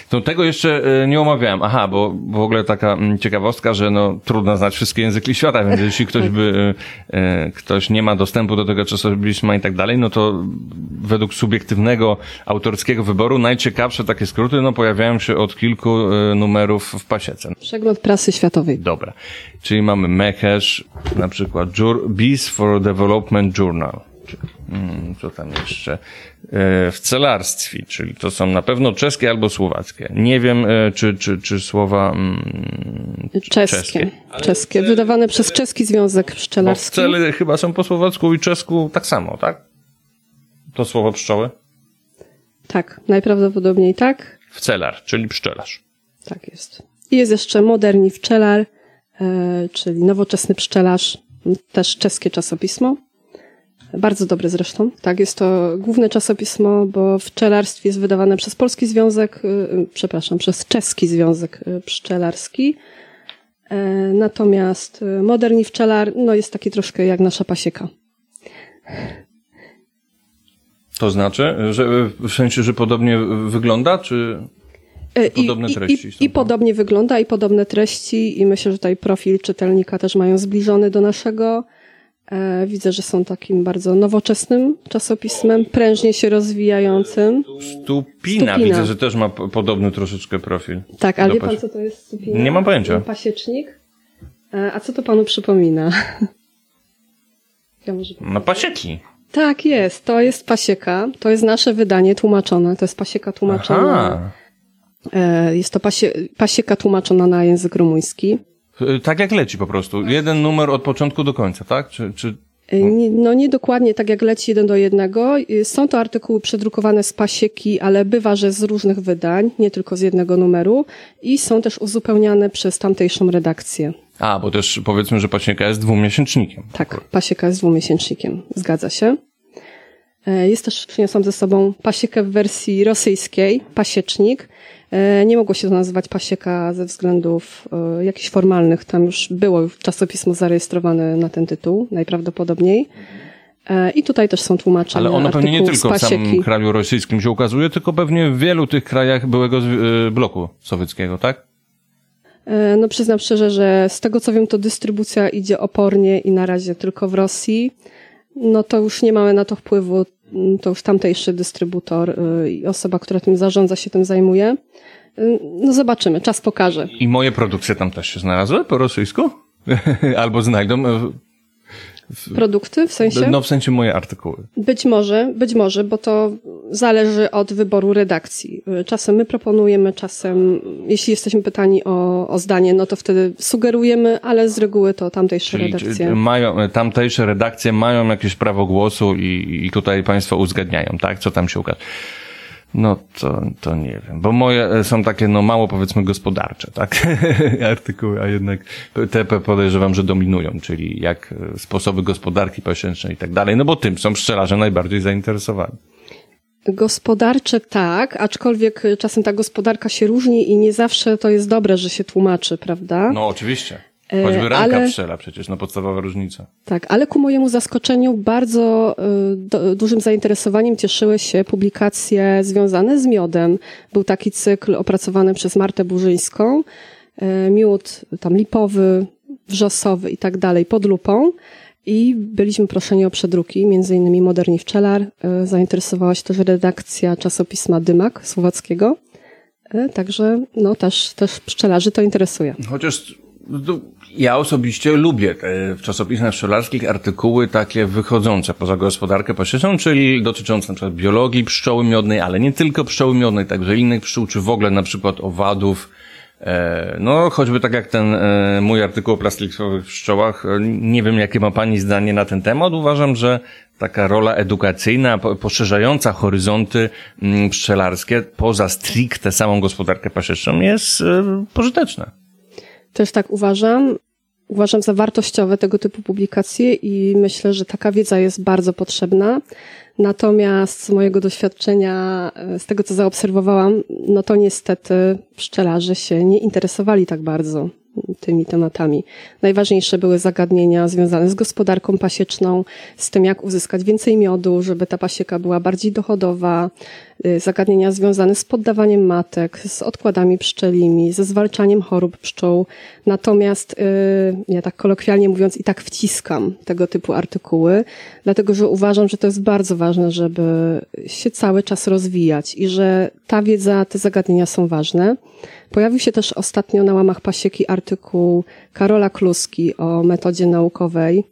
To tego jeszcze e, nie omawiałem. Aha, bo w ogóle taka mm, ciekawostka, że no trudno znać wszystkie języki świata, więc jeśli ktoś by, e, e, ktoś nie ma dostępu do tego czasopisma i tak dalej, no to według subiektywnego autorskiego wyboru najciekawsze takie skróty, no pojawiają się od kilku numerów w pasiece. przegląd prasy światowej. Dobra. Czyli mamy Mechesz, na przykład Bees for Development Journal. Mm, Co tam jeszcze? E, W celarstwie, czyli to są na pewno czeskie albo słowackie. Nie wiem, e, czy, czy, czy słowa mm, Czeskie. Czeskie. Wydawane przez Czeski Związek Bo Pszczelarski. cele chyba są po słowacku i czesku tak samo, tak? To słowo pszczoły? Tak, najprawdopodobniej tak. W celar, czyli pszczelarz. Tak jest. I jest jeszcze Moderni Pszczelar, e, czyli nowoczesny pszczelarz, też czeskie czasopismo. Bardzo dobre zresztą. Tak, jest to główne czasopismo, bo w pszczelarstwie jest wydawane przez Polski Związek, y, y, przepraszam, przez Czeski Związek y, Pszczelarski. E, Natomiast Moderni Pszczelar, no jest taki troszkę jak nasza pasieka. To znaczy, że w sensie, że podobnie wygląda, czy... E, Podobne I, treści i, i, I podobnie wygląda, i podobne treści, i myślę, że tutaj profil czytelnika też mają zbliżony do naszego. E, widzę, że są takim bardzo nowoczesnym czasopismem, prężnie się rozwijającym. Stupina, Stupina. widzę, że też ma podobny troszeczkę profil. Tak, ale wie pan, co to jest stupina? Nie mam pojęcia. Pasiecznik. E, a co to panu przypomina? ja może... No pasieki. Tak, jest. To jest pasieka. To jest nasze wydanie tłumaczone. To jest pasieka tłumaczona. Aha. E, jest to pasie, pasieka tłumaczona na język rumuński. Y, Tak jak leci po prostu. Jeden numer od początku do końca, tak? Czy, czy... Nie- No nie dokładnie tak jak leci jeden do jednego. Y, Są to artykuły przedrukowane z pasieki, ale bywa, że z różnych wydań, nie tylko z jednego numeru i są też uzupełniane przez tamtejszą redakcję. A, bo też powiedzmy, że pasieka jest dwumiesięcznikiem. Tak, pasieka jest dwumiesięcznikiem, zgadza się. Jest też, przyniosłam ze sobą pasiekę w wersji rosyjskiej, pasiecznik. E, Nie mogło się to nazywać pasieka ze względów e, jakichś formalnych. Tam już było czasopismo zarejestrowane na ten tytuł, najprawdopodobniej. E, I tutaj też są tłumaczenia Ale ono pewnie nie tylko w samym kraju rosyjskim się ukazuje, tylko pewnie w wielu tych krajach byłego bloku sowieckiego, tak? No przyznam szczerze, że z tego co wiem, to dystrybucja idzie opornie i na razie tylko w Rosji. No to już nie mamy na to wpływu. Mm, To już tamtejszy dystrybutor y, i osoba, która tym zarządza, się tym zajmuje. Y, No zobaczymy, czas pokaże. I moje produkcje tam też się znalazły po rosyjsku? Albo znajdą, Produkty w sensie? no w sensie moje artykuły. Być może, być może, bo to zależy od wyboru redakcji. Czasem my proponujemy, czasem, jeśli jesteśmy pytani o, o zdanie, no to wtedy sugerujemy, ale z reguły to tamtejsze Czyli redakcje. mają, tamtejsze redakcje mają jakieś prawo głosu i, i tutaj państwo uzgadniają, tak? Co tam się ukaże. No to, to nie wiem, bo moje e, są takie no mało powiedzmy gospodarcze, tak? Artykuły, a jednak te podejrzewam, że dominują, czyli jak e, sposoby gospodarki pasiecznej i tak dalej, no bo tym są pszczelarze najbardziej zainteresowani. Gospodarcze tak, aczkolwiek y, czasem ta gospodarka się różni i nie zawsze to jest dobre, że się tłumaczy, prawda? No oczywiście. E, Choćby ranka ale- pszczela przecież, no podstawowa różnica. Tak, ale ku mojemu zaskoczeniu bardzo y, do, dużym zainteresowaniem cieszyły się publikacje związane z miodem. Był taki cykl opracowany przez Martę Burzyńską, y, miód tam lipowy, wrzosowy i tak dalej pod lupą. I byliśmy proszeni o przedruki, między innymi Moderni Wczelar. Y, Zainteresowała się też redakcja czasopisma Dymak słowackiego. Także no też, też pszczelarzy to interesuje. Chociaż ja osobiście lubię te w czasopismach pszczelarskich artykuły takie wychodzące poza gospodarkę pasieczną, czyli dotyczące przykład biologii pszczoły miodnej, ale nie tylko pszczoły miodnej, także innych pszczół, czy w ogóle na przykład owadów. E, No, choćby tak jak ten e, mój artykuł o plastikowych pszczołach, e, nie wiem jakie ma Pani zdanie na ten temat. Uważam, że taka rola edukacyjna, po- poszerzająca horyzonty mm, pszczelarskie poza stricte samą gospodarkę pasieczną jest e, pożyteczna. Też tak uważam. Uważam za wartościowe tego typu publikacje i myślę, że taka wiedza jest bardzo potrzebna. Natomiast z mojego doświadczenia, e, z tego co zaobserwowałam, no to niestety pszczelarze się nie interesowali tak bardzo tymi tematami. Najważniejsze były zagadnienia związane z gospodarką pasieczną, z tym jak uzyskać więcej miodu, żeby ta pasieka była bardziej dochodowa, zagadnienia związane z poddawaniem matek, z odkładami pszczelimi, ze zwalczaniem chorób pszczół. Natomiast y, ja tak kolokwialnie mówiąc i tak wciskam tego typu artykuły, dlatego że uważam, że to jest bardzo ważne, żeby się cały czas rozwijać i że ta wiedza, te zagadnienia są ważne. Pojawił się też ostatnio na łamach pasieki artykuł Karola Kluski o metodzie naukowej.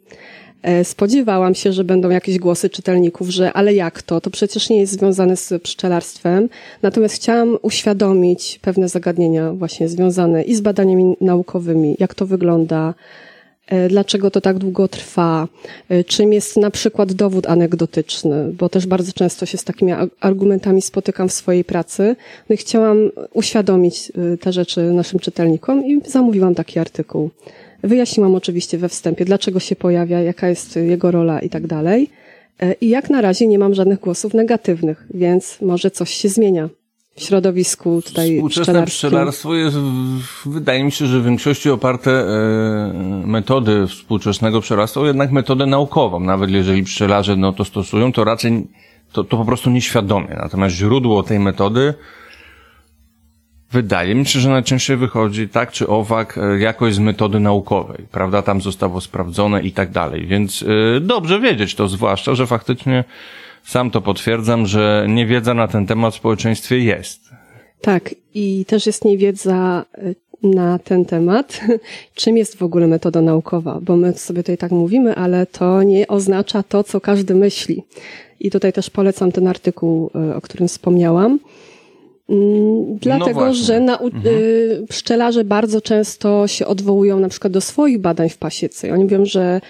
E, Spodziewałam się, że będą jakieś głosy czytelników, że ale jak to? To przecież nie jest związane z pszczelarstwem. Natomiast chciałam uświadomić pewne zagadnienia właśnie związane i z badaniami naukowymi, jak to wygląda, e, dlaczego to tak długo trwa, e, czym jest na przykład dowód anegdotyczny, bo też bardzo często się z takimi argumentami spotykam w swojej pracy. No i chciałam uświadomić te rzeczy naszym czytelnikom i zamówiłam taki artykuł. Wyjaśniłam oczywiście we wstępie, dlaczego się pojawia, jaka jest jego rola i tak dalej. E, I jak na razie nie mam żadnych głosów negatywnych, więc może coś się zmienia w środowisku tutaj Współczesne pszczelarstwo jest, wydaje mi się, że w większości oparte e, metody współczesnego pszczelarstwa, jednak metodę naukową. Nawet jeżeli pszczelarze no, to stosują, to raczej to, to po prostu nieświadomie. Natomiast źródło tej metody wydaje mi się, że najczęściej wychodzi tak czy owak e, jakoś z metody naukowej. Prawda? Tam zostało sprawdzone i tak dalej. Więc e, dobrze wiedzieć to, zwłaszcza, że faktycznie sam to potwierdzam, że niewiedza na ten temat w społeczeństwie jest. Tak, i też jest niewiedza y, na ten temat, czym jest w ogóle metoda naukowa, bo my sobie tutaj tak mówimy, ale to nie oznacza to, co każdy myśli. I tutaj też polecam ten artykuł, o którym wspomniałam. Mm, Dlatego, właśnie. że nau- y, pszczelarze bardzo często się odwołują na przykład do swoich badań w pasiece. I Oni mówią, że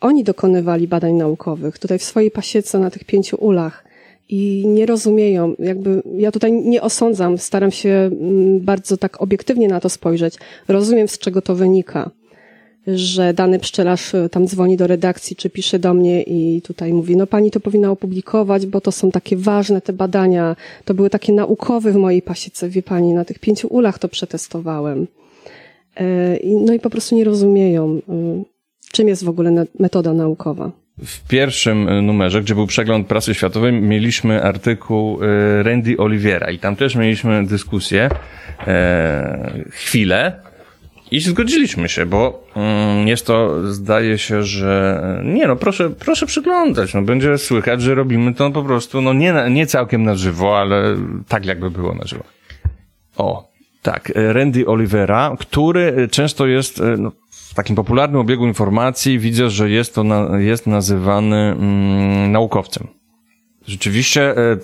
oni dokonywali badań naukowych tutaj w swojej pasiece na tych pięciu ulach i nie rozumieją, jakby ja tutaj nie osądzam, staram się mm, bardzo tak obiektywnie na to spojrzeć. Rozumiem, z czego to wynika, że dany pszczelarz y, tam dzwoni do redakcji, czy pisze do mnie i tutaj mówi, no pani to powinna opublikować, bo to są takie ważne te badania, to były takie naukowe w mojej pasiece, wie pani, na tych pięciu ulach to przetestowałem. E, No i po prostu nie rozumieją, y, czym jest w ogóle metoda naukowa. W pierwszym numerze, gdzie był przegląd prasy światowej, mieliśmy artykuł Randy Oliviera i tam też mieliśmy dyskusję e, chwilę i zgodziliśmy się, bo mm, jest to, zdaje się, że nie no, proszę, proszę przyglądać, no będzie słychać, że robimy to po prostu, no nie, nie całkiem na żywo, ale tak jakby było na żywo. O, tak, Randy Olivera, który często jest e, no, w takim popularnym obiegu informacji, widzę, że jest to na, jest nazywany mm, naukowcem. Rzeczywiście e,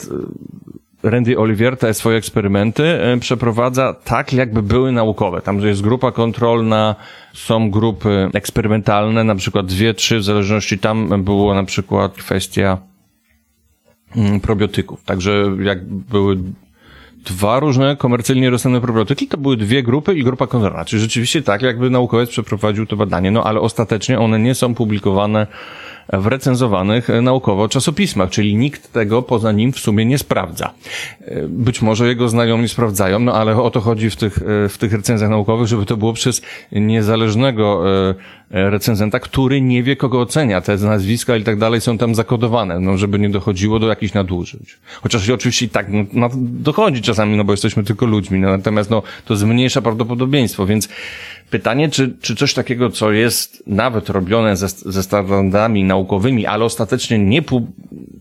Randy Olivier te swoje eksperymenty e, przeprowadza tak, jakby były naukowe. Tam jest grupa kontrolna, są grupy eksperymentalne, na przykład dwie, trzy, w zależności tam było na przykład kwestia mm, probiotyków. Także jak były dwa różne komercyjnie dostępne probiotyki, to były dwie grupy i grupa kontrolna. Czyli rzeczywiście tak, jakby naukowiec przeprowadził to badanie, no ale ostatecznie one nie są publikowane w recenzowanych e, naukowo czasopismach, czyli nikt tego poza nim w sumie nie sprawdza. E, Być może jego znajomi sprawdzają, no ale o to chodzi w tych, e, w tych recenzjach naukowych, żeby to było przez niezależnego recenzenta, który nie wie, kogo ocenia. Te nazwiska i tak dalej są tam zakodowane, no żeby nie dochodziło do jakichś nadużyć. Chociaż oczywiście i tak no, dochodzi czasami, no bo jesteśmy tylko ludźmi, no, natomiast no, to zmniejsza prawdopodobieństwo, więc pytanie, czy, czy coś takiego, co jest nawet robione ze, ze standardami naukowymi, ale ostatecznie nie,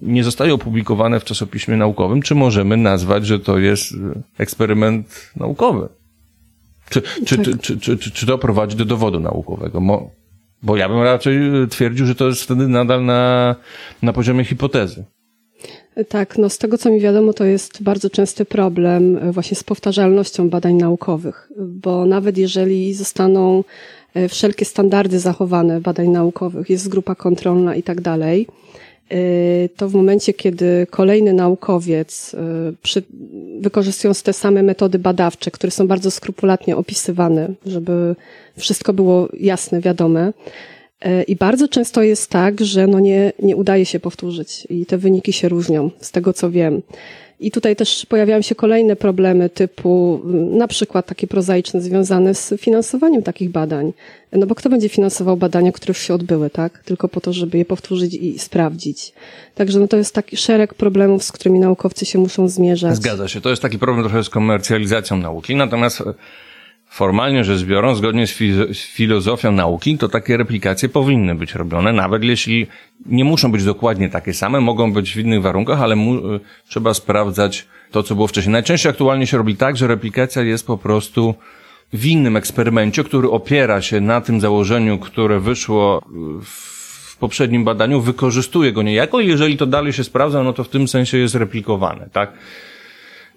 nie zostaje opublikowane w czasopiśmie naukowym, czy możemy nazwać, że to jest e, eksperyment naukowy? Czy, czy, Tak. czy, czy, czy, czy, to prowadzi do dowodu naukowego? Bo ja bym raczej twierdził, że to jest wtedy nadal na, na poziomie hipotezy. Tak, no z tego co mi wiadomo, to jest bardzo częsty problem e, właśnie z powtarzalnością badań naukowych, bo nawet jeżeli zostaną e, wszelkie standardy zachowane badań naukowych, jest grupa kontrolna i tak dalej, e, to w momencie, kiedy kolejny naukowiec, przy, wykorzystując te same metody badawcze, które są bardzo skrupulatnie opisywane, żeby wszystko było jasne, wiadome, I bardzo często jest tak, że no nie, nie udaje się powtórzyć i te wyniki się różnią, z tego co wiem. I tutaj też pojawiają się kolejne problemy typu mm, na przykład takie prozaiczne związane z finansowaniem takich badań. No bo kto będzie finansował badania, które już się odbyły, tak? Tylko po to, żeby je powtórzyć i sprawdzić. Także no to jest taki szereg problemów, z którymi naukowcy się muszą zmierzać. Zgadza się. To jest taki problem trochę z komercjalizacją nauki, natomiast e, formalnie rzecz biorąc, zgodnie z, z filozofią nauki, to takie replikacje powinny być robione, nawet jeśli nie muszą być dokładnie takie same, mogą być w innych warunkach, ale mu, trzeba sprawdzać to, co było wcześniej. Najczęściej aktualnie się robi tak, że replikacja jest po prostu w innym eksperymencie, który opiera się na tym założeniu, które wyszło e, w poprzednim badaniu, wykorzystuje go niejako i jeżeli to dalej się sprawdza, no to w tym sensie jest replikowane, tak?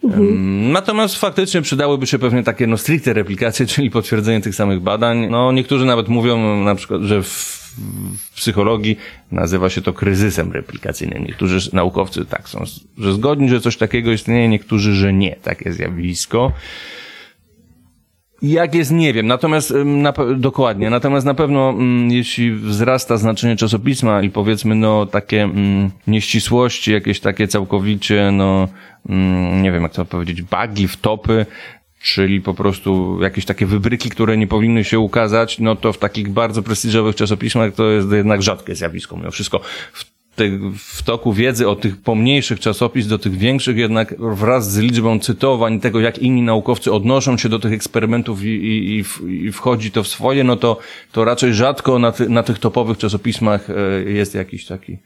Em, Natomiast faktycznie przydałyby się pewnie takie no stricte replikacje, czyli potwierdzenie tych samych badań. No niektórzy nawet mówią na przykład, że w, w psychologii nazywa się to kryzysem replikacyjnym. Niektórzy naukowcy tak są, że zgodni, że coś takiego istnieje, niektórzy, że nie. Takie zjawisko. Jak jest, nie wiem. Natomiast na, dokładnie. Natomiast na pewno, jeśli wzrasta znaczenie czasopisma i powiedzmy, no, takie mm, nieścisłości, jakieś takie całkowicie, no, nie wiem, jak to powiedzieć, bugi, wtopy, czyli po prostu jakieś takie wybryki, które nie powinny się ukazać, no to w takich bardzo prestiżowych czasopismach to jest jednak rzadkie zjawisko. Mimo wszystko w, tych, w toku wiedzy od tych pomniejszych czasopis do tych większych jednak wraz z liczbą cytowań tego, jak inni naukowcy odnoszą się do tych eksperymentów i, i, i, w- i wchodzi to w swoje, no to, to raczej rzadko na, ty, na tych topowych czasopismach e, jest jakiś taki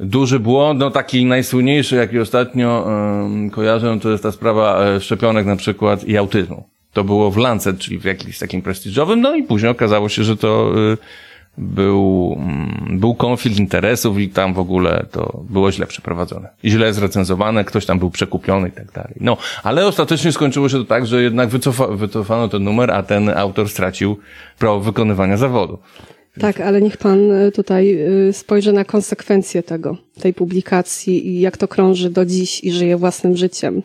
duży błąd, no taki najsłynniejszy, jaki ostatnio um, kojarzę, to jest ta sprawa e, szczepionek na przykład i autyzmu. To było w Lancet, czyli w jakimś takim prestiżowym, no i później okazało się, że to y, był, mm, był konflikt interesów i tam w ogóle to było źle przeprowadzone. I źle zrecenzowane, ktoś tam był przekupiony i tak dalej. No, ale ostatecznie skończyło się to tak, że jednak wycofa, wycofano ten numer, a ten autor stracił prawo wykonywania zawodu. Tak, ale niech pan y, tutaj y, spojrzy na konsekwencje tego, tej publikacji i jak to krąży do dziś i żyje własnym życiem.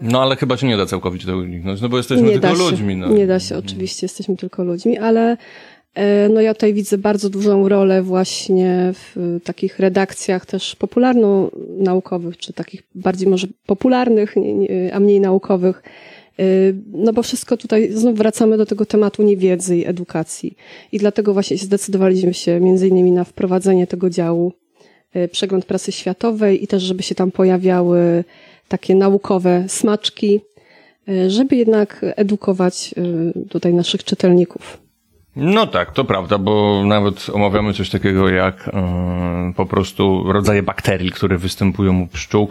No, ale chyba się nie da całkowicie tego uniknąć, no bo jesteśmy tylko da się, ludźmi. No. Nie da się, oczywiście, jesteśmy tylko ludźmi, ale e, no ja tutaj widzę bardzo dużą rolę właśnie w e, takich redakcjach też popularno-naukowych, czy takich bardziej może popularnych, a mniej naukowych. E, No bo wszystko tutaj, znów wracamy do tego tematu niewiedzy i edukacji. I dlatego właśnie zdecydowaliśmy się między innymi na wprowadzenie tego działu e, przegląd prasy światowej i też, żeby się tam pojawiały takie naukowe smaczki, e, żeby jednak edukować e, tutaj naszych czytelników. No tak, to prawda, bo nawet omawiamy coś takiego jak e, po prostu rodzaje bakterii, które występują u pszczół.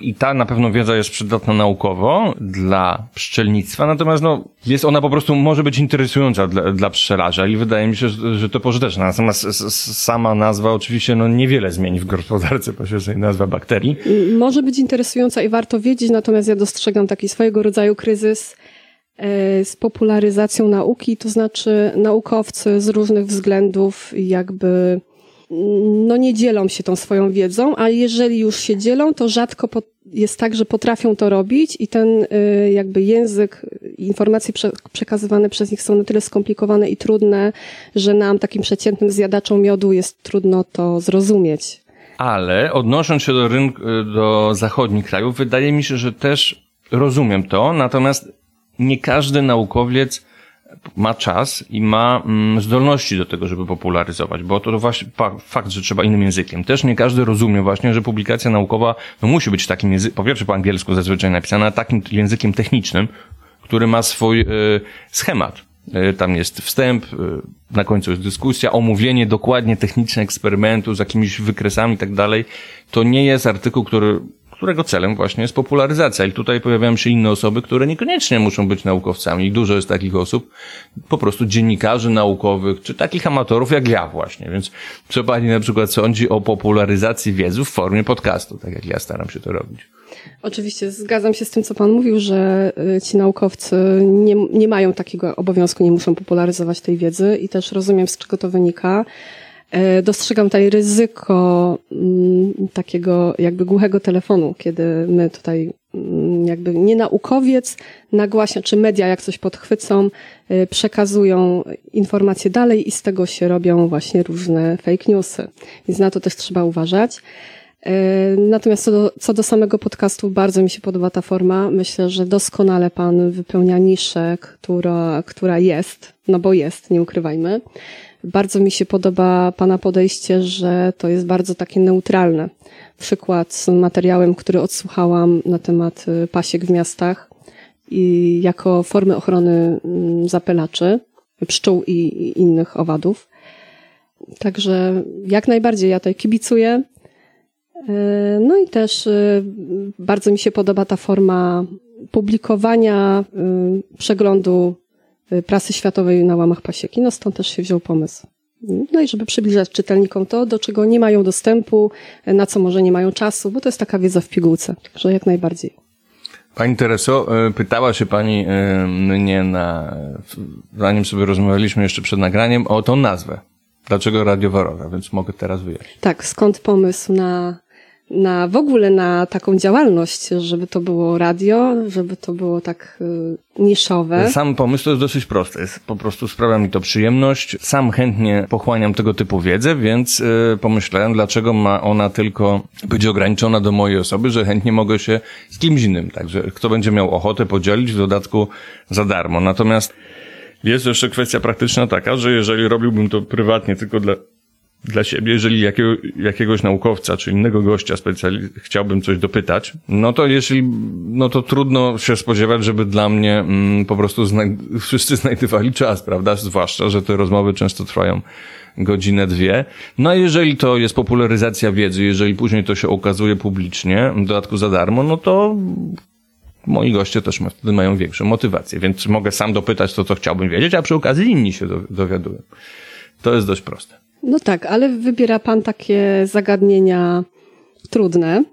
I ta na pewno wiedza jest przydatna naukowo dla pszczelnictwa, natomiast no, jest ona po prostu może być interesująca dla, dla pszczelarza i wydaje mi się, że, że to pożyteczne. Natomiast sama nazwa oczywiście no, niewiele zmieni w gospodarce pośredniej nazwa bakterii. Może być interesująca i warto wiedzieć, natomiast ja dostrzegam taki swojego rodzaju kryzys z popularyzacją nauki, to znaczy naukowcy z różnych względów jakby no nie dzielą się tą swoją wiedzą, a jeżeli już się dzielą, to rzadko jest tak, że potrafią to robić i ten y, jakby język, informacje prze, przekazywane przez nich są na tyle skomplikowane i trudne, że nam, takim przeciętnym zjadaczom miodu, jest trudno to zrozumieć. Ale odnosząc się do rynku, do zachodnich krajów, wydaje mi się, że też rozumiem to, natomiast nie każdy naukowiec ma czas i ma mm, zdolności do tego, żeby popularyzować, bo to właśnie fakt, że trzeba innym językiem. Też nie każdy rozumie właśnie, że publikacja naukowa no, musi być takim językiem, po pierwsze po angielsku zazwyczaj napisana, takim językiem technicznym, który ma swój y, schemat. Y, tam jest wstęp, y, na końcu jest dyskusja, omówienie dokładnie techniczne eksperymentu z jakimiś wykresami i tak dalej. To nie jest artykuł, który którego celem właśnie jest popularyzacja. I tutaj pojawiają się inne osoby, które niekoniecznie muszą być naukowcami. Dużo jest takich osób, po prostu dziennikarzy naukowych, czy takich amatorów jak ja właśnie. Więc co pani na przykład sądzi o popularyzacji wiedzy w formie podcastu, tak jak ja staram się to robić? Oczywiście, zgadzam się z tym, co Pan mówił, że y, ci naukowcy nie, nie mają takiego obowiązku, nie muszą popularyzować tej wiedzy i też rozumiem, z czego to wynika. E, dostrzegam tutaj ryzyko mm, takiego jakby głuchego telefonu, kiedy my tutaj mm, jakby nie naukowiec nagłasia, czy media jak coś podchwycą, e, przekazują informacje dalej i z tego się robią właśnie różne fake newsy. Więc na to też trzeba uważać. E, natomiast co do, co do samego podcastu, bardzo mi się podoba ta forma. Myślę, że doskonale Pan wypełnia niszę, która, która jest, no bo jest, nie ukrywajmy. Bardzo mi się podoba Pana podejście, że to jest bardzo takie neutralne. Przykład z materiałem, który odsłuchałam na temat y, pasiek w miastach i jako formy ochrony mm, zapylaczy, pszczół i innych owadów. Także jak najbardziej ja tutaj kibicuję. Y, no i też y, bardzo mi się podoba ta forma publikowania przeglądu prasy światowej na łamach pasieki. No stąd też się wziął pomysł. No i żeby przybliżać czytelnikom to, do czego nie mają dostępu, na co może nie mają czasu, bo to jest taka wiedza w pigułce. Także jak najbardziej. Pani Tereso, y, pytała się Pani y, mnie na, zanim sobie rozmawialiśmy jeszcze przed nagraniem, o tą nazwę. Dlaczego Radio Warowa? Więc mogę teraz wyjaśnić. Tak, skąd pomysł na na w ogóle na taką działalność, żeby to było radio, żeby to było tak y, niszowe. Sam pomysł to jest dosyć prosty. Jest, po prostu sprawia mi to przyjemność. Sam chętnie pochłaniam tego typu wiedzę, więc y, pomyślałem, dlaczego ma ona tylko być ograniczona do mojej osoby, że chętnie mogę się z kimś innym. Także kto będzie miał ochotę podzielić, w dodatku za darmo. Natomiast jest jeszcze kwestia praktyczna taka, że jeżeli robiłbym to prywatnie tylko dla dla siebie, jeżeli jakiego, jakiegoś naukowca czy innego gościa specjali- chciałbym coś dopytać, no to jeśli, no to trudno się spodziewać, żeby dla mnie mm, po prostu zna- wszyscy znajdowali czas, prawda? Zwłaszcza, że te rozmowy często trwają godzinę, dwie. No a jeżeli to jest popularyzacja wiedzy, jeżeli później to się okazuje publicznie, w dodatku za darmo, no to moi goście też wtedy mają większą motywację, więc mogę sam dopytać to, co chciałbym wiedzieć, a przy okazji inni się dowiadują. To jest dość proste. No tak, ale wybiera Pan takie zagadnienia trudne.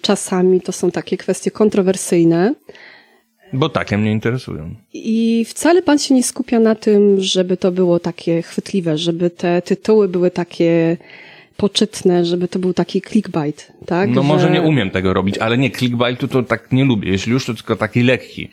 Czasami to są takie kwestie kontrowersyjne. Bo takie mnie interesują. I wcale Pan się nie skupia na tym, żeby to było takie chwytliwe, żeby te tytuły były takie poczytne, żeby to był taki clickbait, tak? No że... może nie umiem tego robić, ale nie, clickbaitu to tak nie lubię. Jeśli już, to tylko taki lekki.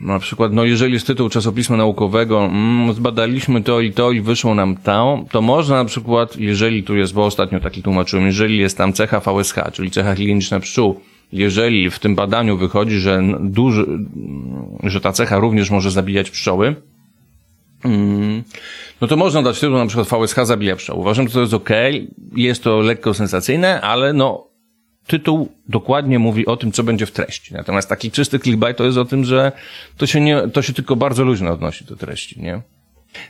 Na przykład, no jeżeli jest tytuł czasopisma naukowego, mm, zbadaliśmy to i to i wyszło nam to, to można na przykład, jeżeli tu jest, bo ostatnio taki tłumaczyłem, jeżeli jest tam cecha VSH, czyli cecha higieniczna pszczół, jeżeli w tym badaniu wychodzi, że duży, że ta cecha również może zabijać pszczoły, mm, no to można dać tytuł na przykład VSH zabija pszczoły. Uważam, że to jest ok, jest to lekko sensacyjne, ale no tytuł dokładnie mówi o tym, co będzie w treści. Natomiast taki czysty clickbait to jest o tym, że to się nie, to się tylko bardzo luźno odnosi do treści, nie?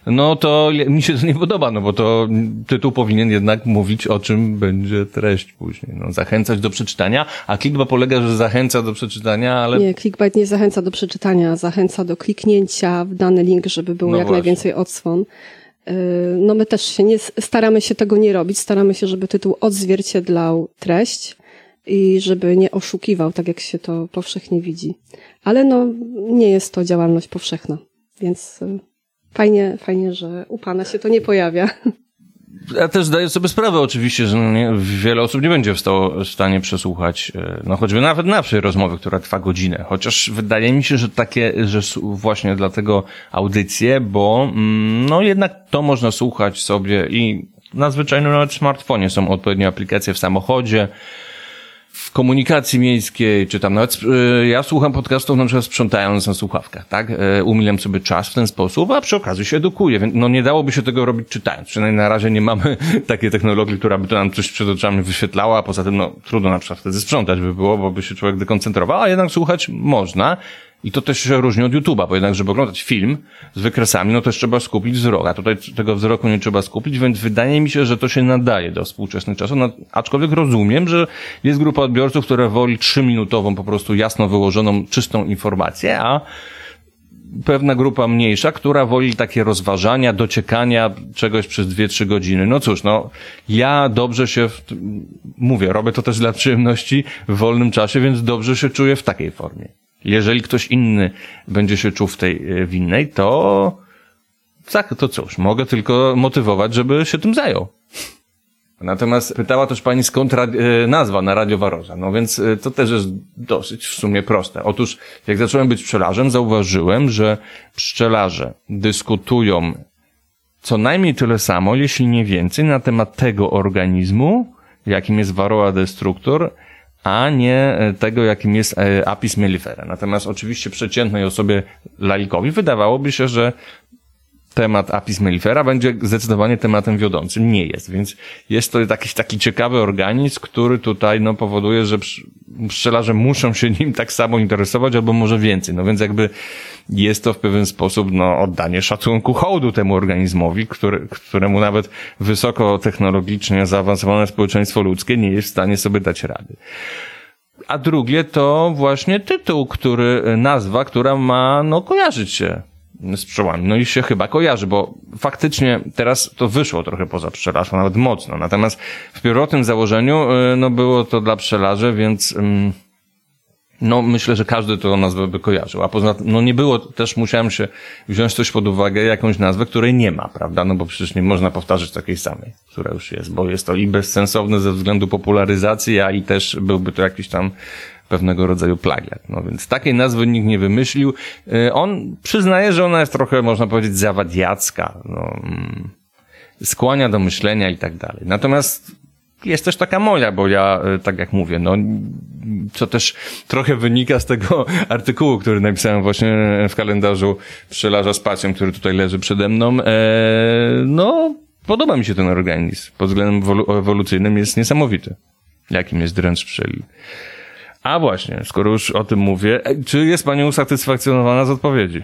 No to mi się to nie podoba, no bo to tytuł powinien jednak mówić o czym będzie treść później. No, zachęcać do przeczytania, a clickbait polega, że zachęca do przeczytania, ale... Nie, clickbait nie zachęca do przeczytania, zachęca do kliknięcia w dany link, żeby było no jak właśnie. najwięcej odsłon. Y, no my też się nie, staramy się tego nie robić, staramy się, żeby tytuł odzwierciedlał treść i żeby nie oszukiwał, tak jak się to powszechnie widzi. Ale no, nie jest to działalność powszechna, więc y, fajnie, fajnie, że u Pana się to nie pojawia. ja też zdaję sobie sprawę oczywiście, że no nie, wiele osób nie będzie w, stanie przesłuchać, e, no choćby nawet naszej rozmowy, która trwa godzinę. Chociaż wydaje mi się, że takie, że właśnie dlatego audycje, bo mm, no jednak to można słuchać sobie i na zwyczajnym nawet smartfonie są odpowiednie aplikacje w samochodzie, w komunikacji miejskiej, czy tam nawet, y, ja słucham podcastów na przykład sprzątając na słuchawkach, tak? Y, Umilam sobie czas w ten sposób, a przy okazji się edukuję, więc no nie dałoby się tego robić czytając. Przynajmniej na razie nie mamy takiej technologii, która by to nam coś przed oczami wyświetlała, poza tym no trudno na przykład wtedy sprzątać by było, bo by się człowiek dekoncentrował, a jednak słuchać można. I to też się różni od YouTube'a, bo jednak, żeby oglądać film z wykresami, no też trzeba skupić wzrok, a tutaj tego wzroku nie trzeba skupić, więc wydaje mi się, że to się nadaje do współczesnych czasów, no, aczkolwiek rozumiem, że jest grupa odbiorców, która woli trzyminutową, po prostu jasno wyłożoną, czystą informację, a pewna grupa mniejsza, która woli takie rozważania, dociekania czegoś przez dwie, trzy godziny. No cóż, no, ja dobrze się, w, mówię, robię to też dla przyjemności w wolnym czasie, więc dobrze się czuję w takiej formie. Jeżeli ktoś inny będzie się czuł w tej e, w innej, to tak, to cóż, mogę tylko motywować, żeby się tym zajął. Natomiast pytała też pani skąd e, nazwa na Radio Waroza. No więc e, to też jest dosyć w sumie proste. Otóż jak zacząłem być pszczelarzem, zauważyłem, że pszczelarze dyskutują co najmniej tyle samo, jeśli nie więcej, na temat tego organizmu, jakim jest Varroa destructor, a nie e, tego, jakim jest e, Apis mellifera. Natomiast oczywiście przeciętnej osobie laikowi wydawałoby się, że temat Apis mellifera będzie zdecydowanie tematem wiodącym. Nie jest, więc jest to jakiś taki ciekawy organizm, który tutaj no, powoduje, że psz- pszczelarze muszą się nim tak samo interesować, albo może więcej. No więc jakby jest to w pewien sposób no, oddanie szacunku hołdu temu organizmowi, który, któremu nawet wysokotechnologicznie zaawansowane społeczeństwo ludzkie nie jest w stanie sobie dać rady. A drugie to właśnie tytuł, który, nazwa, która ma, no, kojarzyć się z pszczołami. No i się chyba kojarzy, bo faktycznie teraz to wyszło trochę poza pszczelarstwo, nawet mocno. Natomiast w pierwotnym założeniu, y, no, było to dla pszczelarzy, więc, no, myślę, że każdy to nazwę by kojarzył. A poza tym, no, nie było, też musiałem się wziąć coś pod uwagę, jakąś nazwę, której nie ma, prawda? No, bo przecież nie można powtarzać takiej samej, która już jest, bo jest to i bezsensowne ze względu popularyzacji, a i też byłby to jakiś tam pewnego rodzaju plagiat. No więc takiej nazwy nikt nie wymyślił. Y, On przyznaje, że ona jest trochę, można powiedzieć, zawadiacka. No, mm, skłania do myślenia i tak dalej. Natomiast jest też taka moja, bo ja, y, tak jak mówię, no, co też trochę wynika z tego artykułu, który napisałem właśnie w kalendarzu pszczelarza z pacjem, który tutaj leży przede mną. E, no, podoba mi się ten organizm. Pod względem ewolu- ewolucyjnym jest niesamowity. Jakim jest dręcz pszczeli. A właśnie, skoro już o tym mówię, e, czy jest Pani usatysfakcjonowana z odpowiedzi?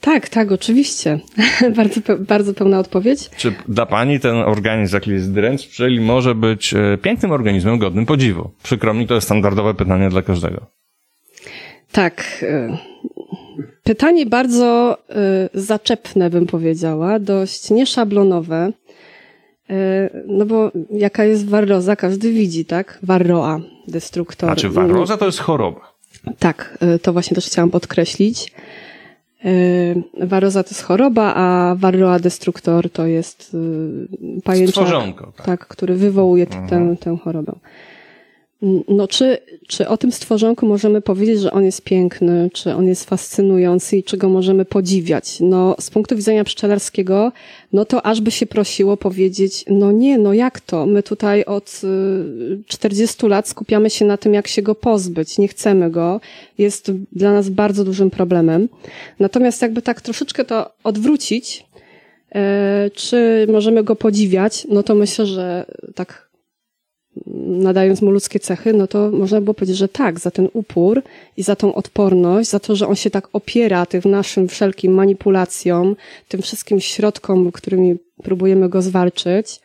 Tak, tak, oczywiście. bardzo, pe- bardzo pełna odpowiedź. Czy dla Pani ten organizm, jaki jest dręcz pszczeli, może być e, pięknym organizmem godnym podziwu? Przykro mi, to jest standardowe pytanie dla każdego. Tak. y, Pytanie bardzo zaczepne, bym powiedziała, dość nieszablonowe. Y, No bo jaka jest warroza, każdy widzi, tak? Warroa, destruktor. Znaczy, warroza to jest choroba. Tak, y, to właśnie też chciałam podkreślić. Y, Waroza to jest choroba, a Varroa destruktor to jest Stworzonko, tak. tak, który wywołuje t- tę, tę chorobę. No, czy, czy o tym stworzonku możemy powiedzieć, że on jest piękny, czy on jest fascynujący i czy go możemy podziwiać? No, z punktu widzenia pszczelarskiego, no to aż by się prosiło powiedzieć, no nie, no jak to? My tutaj od y, 40 lat skupiamy się na tym, jak się go pozbyć. Nie chcemy go. Jest dla nas bardzo dużym problemem. Natomiast jakby tak troszeczkę to odwrócić, e, czy możemy go podziwiać, no to myślę, że tak nadając mu ludzkie cechy, no to można było powiedzieć, że tak, za ten upór i za tą odporność, za to, że on się tak opiera tym naszym wszelkim manipulacjom, tym wszystkim środkom, którymi próbujemy go zwalczyć,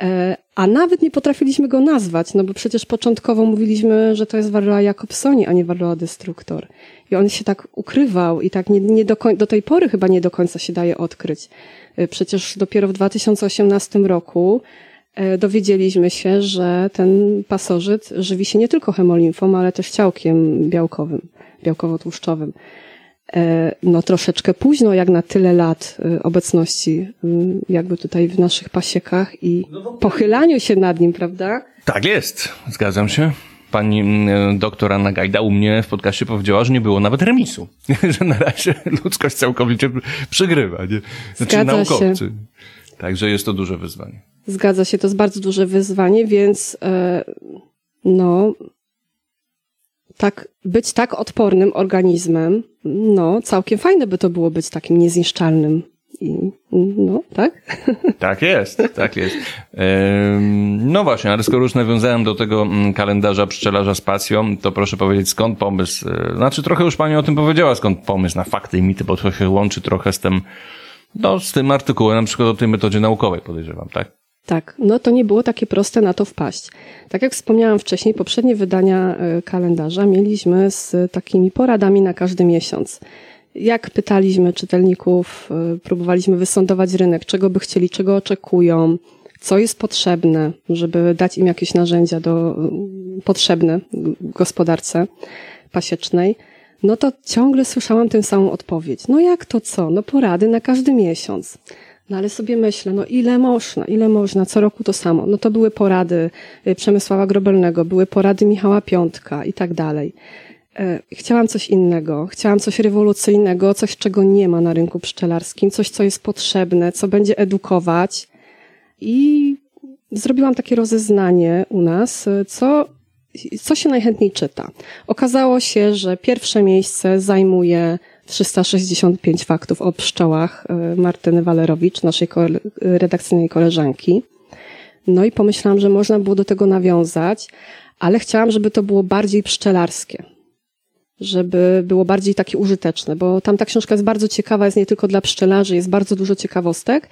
e, a nawet nie potrafiliśmy go nazwać, no bo przecież początkowo mówiliśmy, że to jest Varroa Jacobsoni, a nie Varroa Destructor. I on się tak ukrywał i tak nie, nie do, do tej pory chyba nie do końca się daje odkryć. E, Przecież dopiero w 2018 roku dowiedzieliśmy się, że ten pasożyt żywi się nie tylko hemolimfą, ale też ciałkiem białkowym, białkowo-tłuszczowym. e, no troszeczkę późno, jak na tyle lat e, obecności e, jakby tutaj w naszych pasiekach i pochylaniu się nad nim, prawda? Tak jest, zgadzam się. Pani doktor Anna Gajda u mnie w podcaście powiedziała, że nie było nawet remisu. że na razie ludzkość całkowicie przegrywa. Nie? Znaczy Zgadza naukowcy. się. Także jest to duże wyzwanie. Zgadza się, to jest bardzo duże wyzwanie, więc e, no tak, być tak odpornym organizmem, no całkiem fajne by to było być takim niezniszczalnym. I, no, tak? Tak jest, tak jest. No właśnie, ale skoro już nawiązałem do tego mm, kalendarza pszczelarza z pasją, to proszę powiedzieć skąd pomysł, e, znaczy trochę już Pani o tym powiedziała, skąd pomysł na fakty i mity, bo to się łączy trochę z tym, no z tym artykułem, na przykład o tej metodzie naukowej podejrzewam, tak? Tak, no to nie było takie proste na to wpaść. Tak jak wspomniałam wcześniej, poprzednie wydania e, kalendarza mieliśmy z takimi poradami na każdy miesiąc. Jak pytaliśmy czytelników, e, próbowaliśmy wysądować rynek, czego by chcieli, czego oczekują, co jest potrzebne, żeby dać im jakieś narzędzia do, e, potrzebne gospodarce pasiecznej, no to ciągle słyszałam tę samą odpowiedź. No jak to co? No porady na każdy miesiąc. No ale sobie myślę, no ile można, ile można, co roku to samo. No to były porady y, Przemysława Grobelnego, były porady Michała Piątka i tak dalej. E, Chciałam coś innego, chciałam coś rewolucyjnego, coś, czego nie ma na rynku pszczelarskim, coś, co jest potrzebne, co będzie edukować. I zrobiłam takie rozeznanie u nas, y, co, co się najchętniej czyta. Okazało się, że pierwsze miejsce zajmuje 365 faktów o pszczołach y, Martyny Walerowicz, naszej redakcyjnej koleżanki. No i pomyślałam, że można było do tego nawiązać, ale chciałam, żeby to było bardziej pszczelarskie. Żeby było bardziej takie użyteczne, bo tam ta książka jest bardzo ciekawa, jest nie tylko dla pszczelarzy, jest bardzo dużo ciekawostek,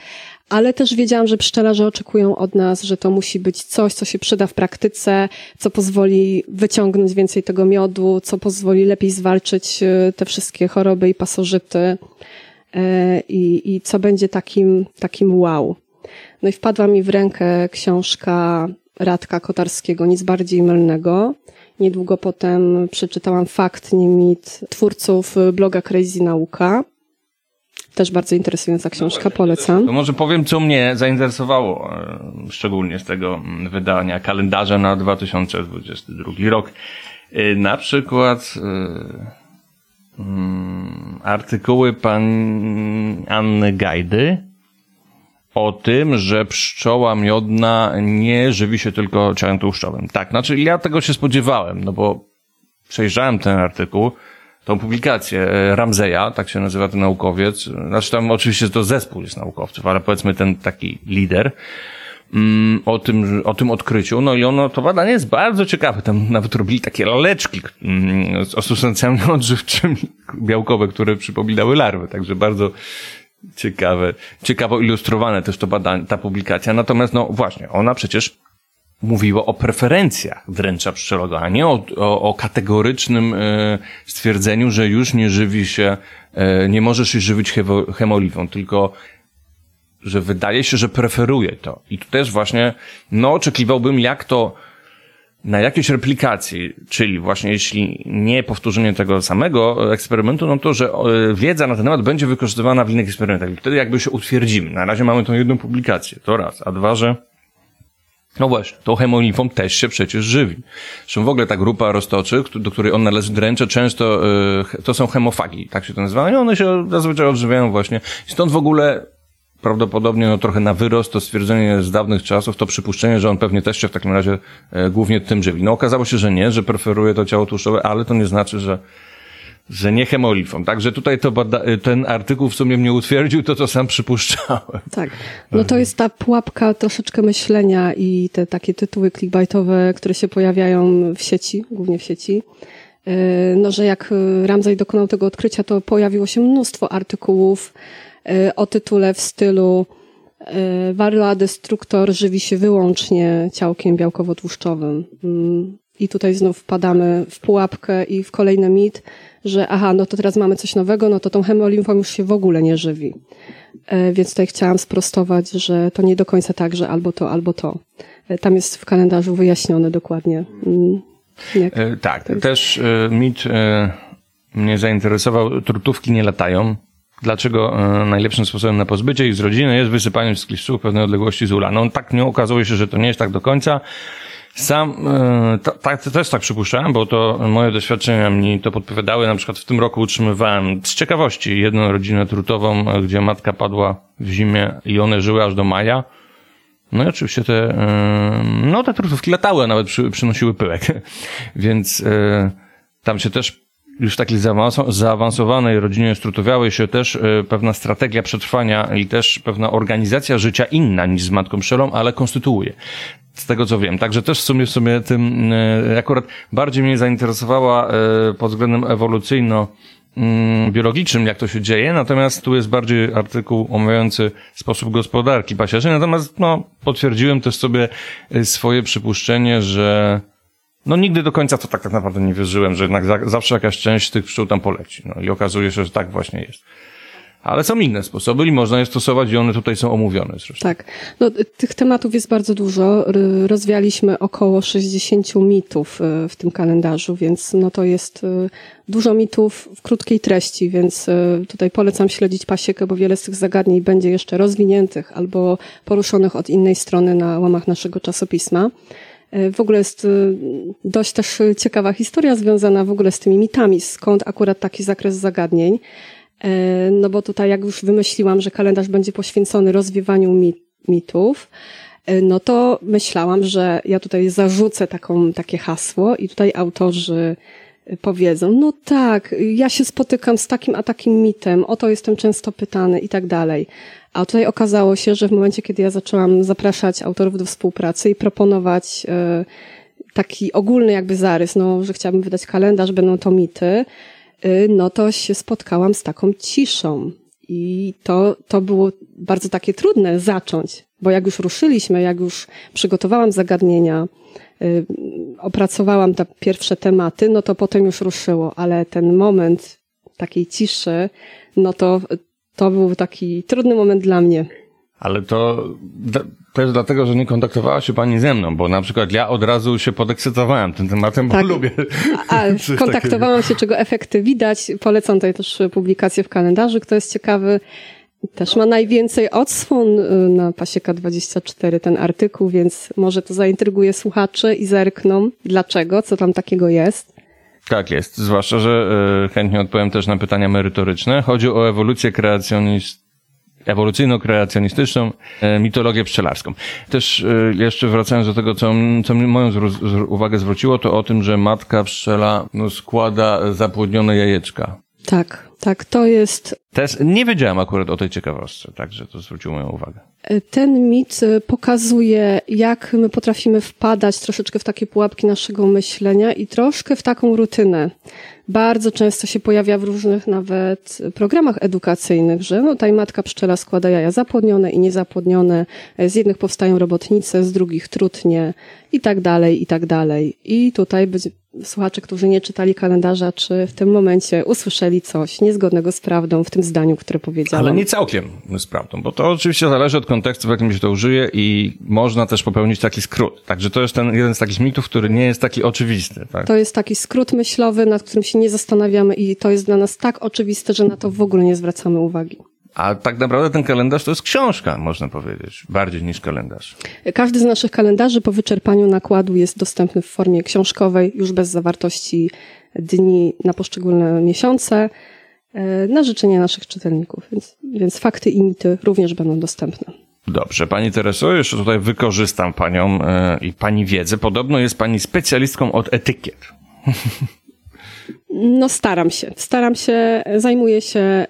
ale też wiedziałam, że pszczelarze oczekują od nas, że to musi być coś, co się przyda w praktyce, co pozwoli wyciągnąć więcej tego miodu, co pozwoli lepiej zwalczyć e, te wszystkie choroby i pasożyty e, i, i co będzie takim, takim wow. No i wpadła mi w rękę książka Radka Kotarskiego, nic bardziej mylnego. Niedługo potem przeczytałam Fakt, nie mit twórców bloga Crazy Nauka. Też bardzo interesująca książka, polecam. To może powiem, co mnie zainteresowało, szczególnie z tego wydania kalendarza na 2022 rok. E, Na przykład e, mm, artykuły pan Anny Gajdy o tym, że pszczoła miodna nie żywi się tylko ciałem tłuszczowym. Tak, znaczy ja tego się spodziewałem, no bo przejrzałem ten artykuł, tą publikację e, Ramzeja, tak się nazywa ten naukowiec. Znaczy tam oczywiście to zespół jest naukowców, ale powiedzmy ten taki lider mm, o tym, o tym odkryciu. No i ono, to badanie jest bardzo ciekawe. Tam nawet robili takie laleczki mm, z- substancjami odżywczymi białkowe, które przypominały larwy. Także bardzo ciekawe, ciekawo ilustrowane też to badanie, ta publikacja. Natomiast no właśnie, ona przecież mówiła o preferencjach dręcza pszczelego, a nie o, o, o kategorycznym e, stwierdzeniu, że już nie żywi się, e, nie możesz się żywić hewo- hemoliwą, tylko że wydaje się, że preferuje to. I tu też właśnie, no oczekiwałbym, jak to na jakiejś replikacji, czyli właśnie jeśli nie powtórzenie tego samego eksperymentu, no to, że e, wiedza na ten temat będzie wykorzystywana w innych eksperymentach. I wtedy jakby się utwierdzimy. Na razie mamy tą jedną publikację, to raz. A dwa, że no właśnie, tą hemolifą też się przecież żywi. Zresztą w ogóle ta grupa roztoczy, do której on należy dręcze, często e, to są hemofagi, tak się to nazywa. I one się zazwyczaj odżywiają właśnie. Stąd w ogóle prawdopodobnie no, trochę na wyrost to stwierdzenie z dawnych czasów, to przypuszczenie, że on pewnie też się w takim razie e, głównie tym żywi. No okazało się, że nie, że preferuje to ciało tłuszczowe, ale to nie znaczy, że że nie hemolifą. Także tutaj to bada- ten artykuł w sumie mnie utwierdził to, co sam przypuszczałem. Tak. No to jest ta pułapka troszeczkę myślenia i te takie tytuły clickbaitowe, które się pojawiają w sieci, głównie w sieci. Yy, No, że jak yy, Ramsey dokonał tego odkrycia, to pojawiło się mnóstwo artykułów o tytule w stylu Varroa destruktor żywi się wyłącznie ciałkiem białkowo-tłuszczowym. Mm, I tutaj znów wpadamy w pułapkę i w kolejny mit, że aha, no to teraz mamy coś nowego, no to tą hemolimfą już się w ogóle nie żywi. E, Więc tutaj chciałam sprostować, że to nie do końca tak, że albo to, albo to. E, Tam jest w kalendarzu wyjaśnione dokładnie. mm, Jak, E, tak, też mit mnie zainteresował. Trutówki nie latają. Dlaczego e, najlepszym sposobem na pozbycie ich z rodziny jest wysypanie wszystkich pszczół w pewnej odległości z ula? No tak nie okazuje się, że to nie jest tak do końca. Sam e, ta, ta, też tak przypuszczałem, bo to moje doświadczenia mi to podpowiadały. Na przykład w tym roku utrzymywałem z ciekawości jedną rodzinę trutową, e, gdzie matka padła w zimie i one żyły aż do maja. No i oczywiście te, no te trutówki latały, a nawet przy, przynosiły pyłek. Więc tam się też już takiej zaawanso- zaawansowanej rodzinie strutowiałej się też e, pewna strategia przetrwania i też pewna organizacja życia inna niż z matką pszczelą, ale konstytuuje. Z tego co wiem. Także też w sumie, w sumie tym e, akurat bardziej mnie zainteresowała e, pod względem ewolucyjno mm, biologicznym, jak to się dzieje, natomiast tu jest bardziej artykuł omawiający sposób gospodarki pasiarzy, natomiast no, potwierdziłem też sobie swoje przypuszczenie, że no nigdy do końca to tak, naprawdę nie wierzyłem, że jednak za, zawsze jakaś część tych pszczół tam poleci. No i okazuje się, że tak właśnie jest. Ale są inne sposoby i można je stosować i one tutaj są omówione zresztą. Tak. No, tych tematów jest bardzo dużo. Rozwialiśmy około 60 mitów y, w tym kalendarzu, więc no to jest y, dużo mitów w krótkiej treści, więc y, tutaj polecam śledzić pasiekę, bo wiele z tych zagadnień będzie jeszcze rozwiniętych albo poruszonych od innej strony na łamach naszego czasopisma. Y, W ogóle jest y, dość też ciekawa historia związana w ogóle z tymi mitami, skąd akurat taki zakres zagadnień. E, No bo tutaj jak już wymyśliłam, że kalendarz będzie poświęcony rozwiewaniu mi- mitów, e, no to myślałam, że ja tutaj zarzucę taką, takie hasło i tutaj autorzy e, powiedzą, no tak, ja się spotykam z takim a takim mitem, o to jestem często pytany i tak dalej. A tutaj okazało się, że w momencie, kiedy ja zaczęłam zapraszać autorów do współpracy i proponować e, taki ogólny jakby zarys, no, że chciałabym wydać kalendarz, będą to mity, y, no to się spotkałam z taką ciszą. I to, to było bardzo takie trudne zacząć, bo jak już ruszyliśmy, jak już przygotowałam zagadnienia, y, opracowałam te pierwsze tematy, no to potem już ruszyło, ale ten moment takiej ciszy, no to, to był taki trudny moment dla mnie. Ale to też dlatego, że nie kontaktowała się pani ze mną, bo na przykład ja od razu się podekscytowałem tym tematem, bo Tak. lubię. A kontaktowałam się, czego efekty widać. Polecam tutaj też publikację w kalendarzu, kto jest ciekawy. Też ma najwięcej odsłon y, na Pasieka 24 ten artykuł, więc może to zaintryguje słuchaczy i zerkną. Dlaczego? Co tam takiego jest? Tak jest, zwłaszcza, że e, chętnie odpowiem też na pytania merytoryczne. Chodzi o ewolucję kreacjonist ewolucyjno-kreacjonistyczną e, mitologię pszczelarską. Też jeszcze wracając do tego, co, co moją uwagę zwróciło, to o tym, że matka pszczela no, składa zapłodnione jajeczka. Tak, tak, to jest Też nie wiedziałem akurat o tej ciekawostce, także to zwróciło moją uwagę. Ten mit y, pokazuje, jak my potrafimy wpadać troszeczkę w takie pułapki naszego myślenia i troszkę w taką rutynę. Bardzo często się pojawia w różnych nawet programach edukacyjnych, że no, tutaj matka pszczela składa jaja zapłodnione i niezapłodnione. Z jednych powstają robotnice, z drugich trutnie i tak dalej, i tak dalej. I tutaj będzie, słuchacze, którzy nie czytali kalendarza, czy w tym momencie usłyszeli coś niezgodnego z prawdą w tym zdaniu, które powiedziałam. Ale nie całkiem z prawdą, bo to oczywiście zależy od kontekstu, w jakim się to użyje i można też popełnić taki skrót. Także to jest ten jeden z takich mitów, który nie jest taki oczywisty. Tak? To jest taki skrót myślowy, nad którym się nie zastanawiamy i to jest dla nas tak oczywiste, że na to w ogóle nie zwracamy uwagi. A tak naprawdę ten kalendarz to jest książka, można powiedzieć, bardziej niż kalendarz. Każdy z naszych kalendarzy po wyczerpaniu nakładu jest dostępny w formie książkowej, już bez zawartości dni na poszczególne miesiące, e, na życzenie naszych czytelników. Więc, więc fakty i mity również będą dostępne. Dobrze, pani Tereso, jeszcze tutaj wykorzystam panią e, i pani wiedzę. Podobno jest pani specjalistką od etykiet. No staram się. Staram się, zajmuję się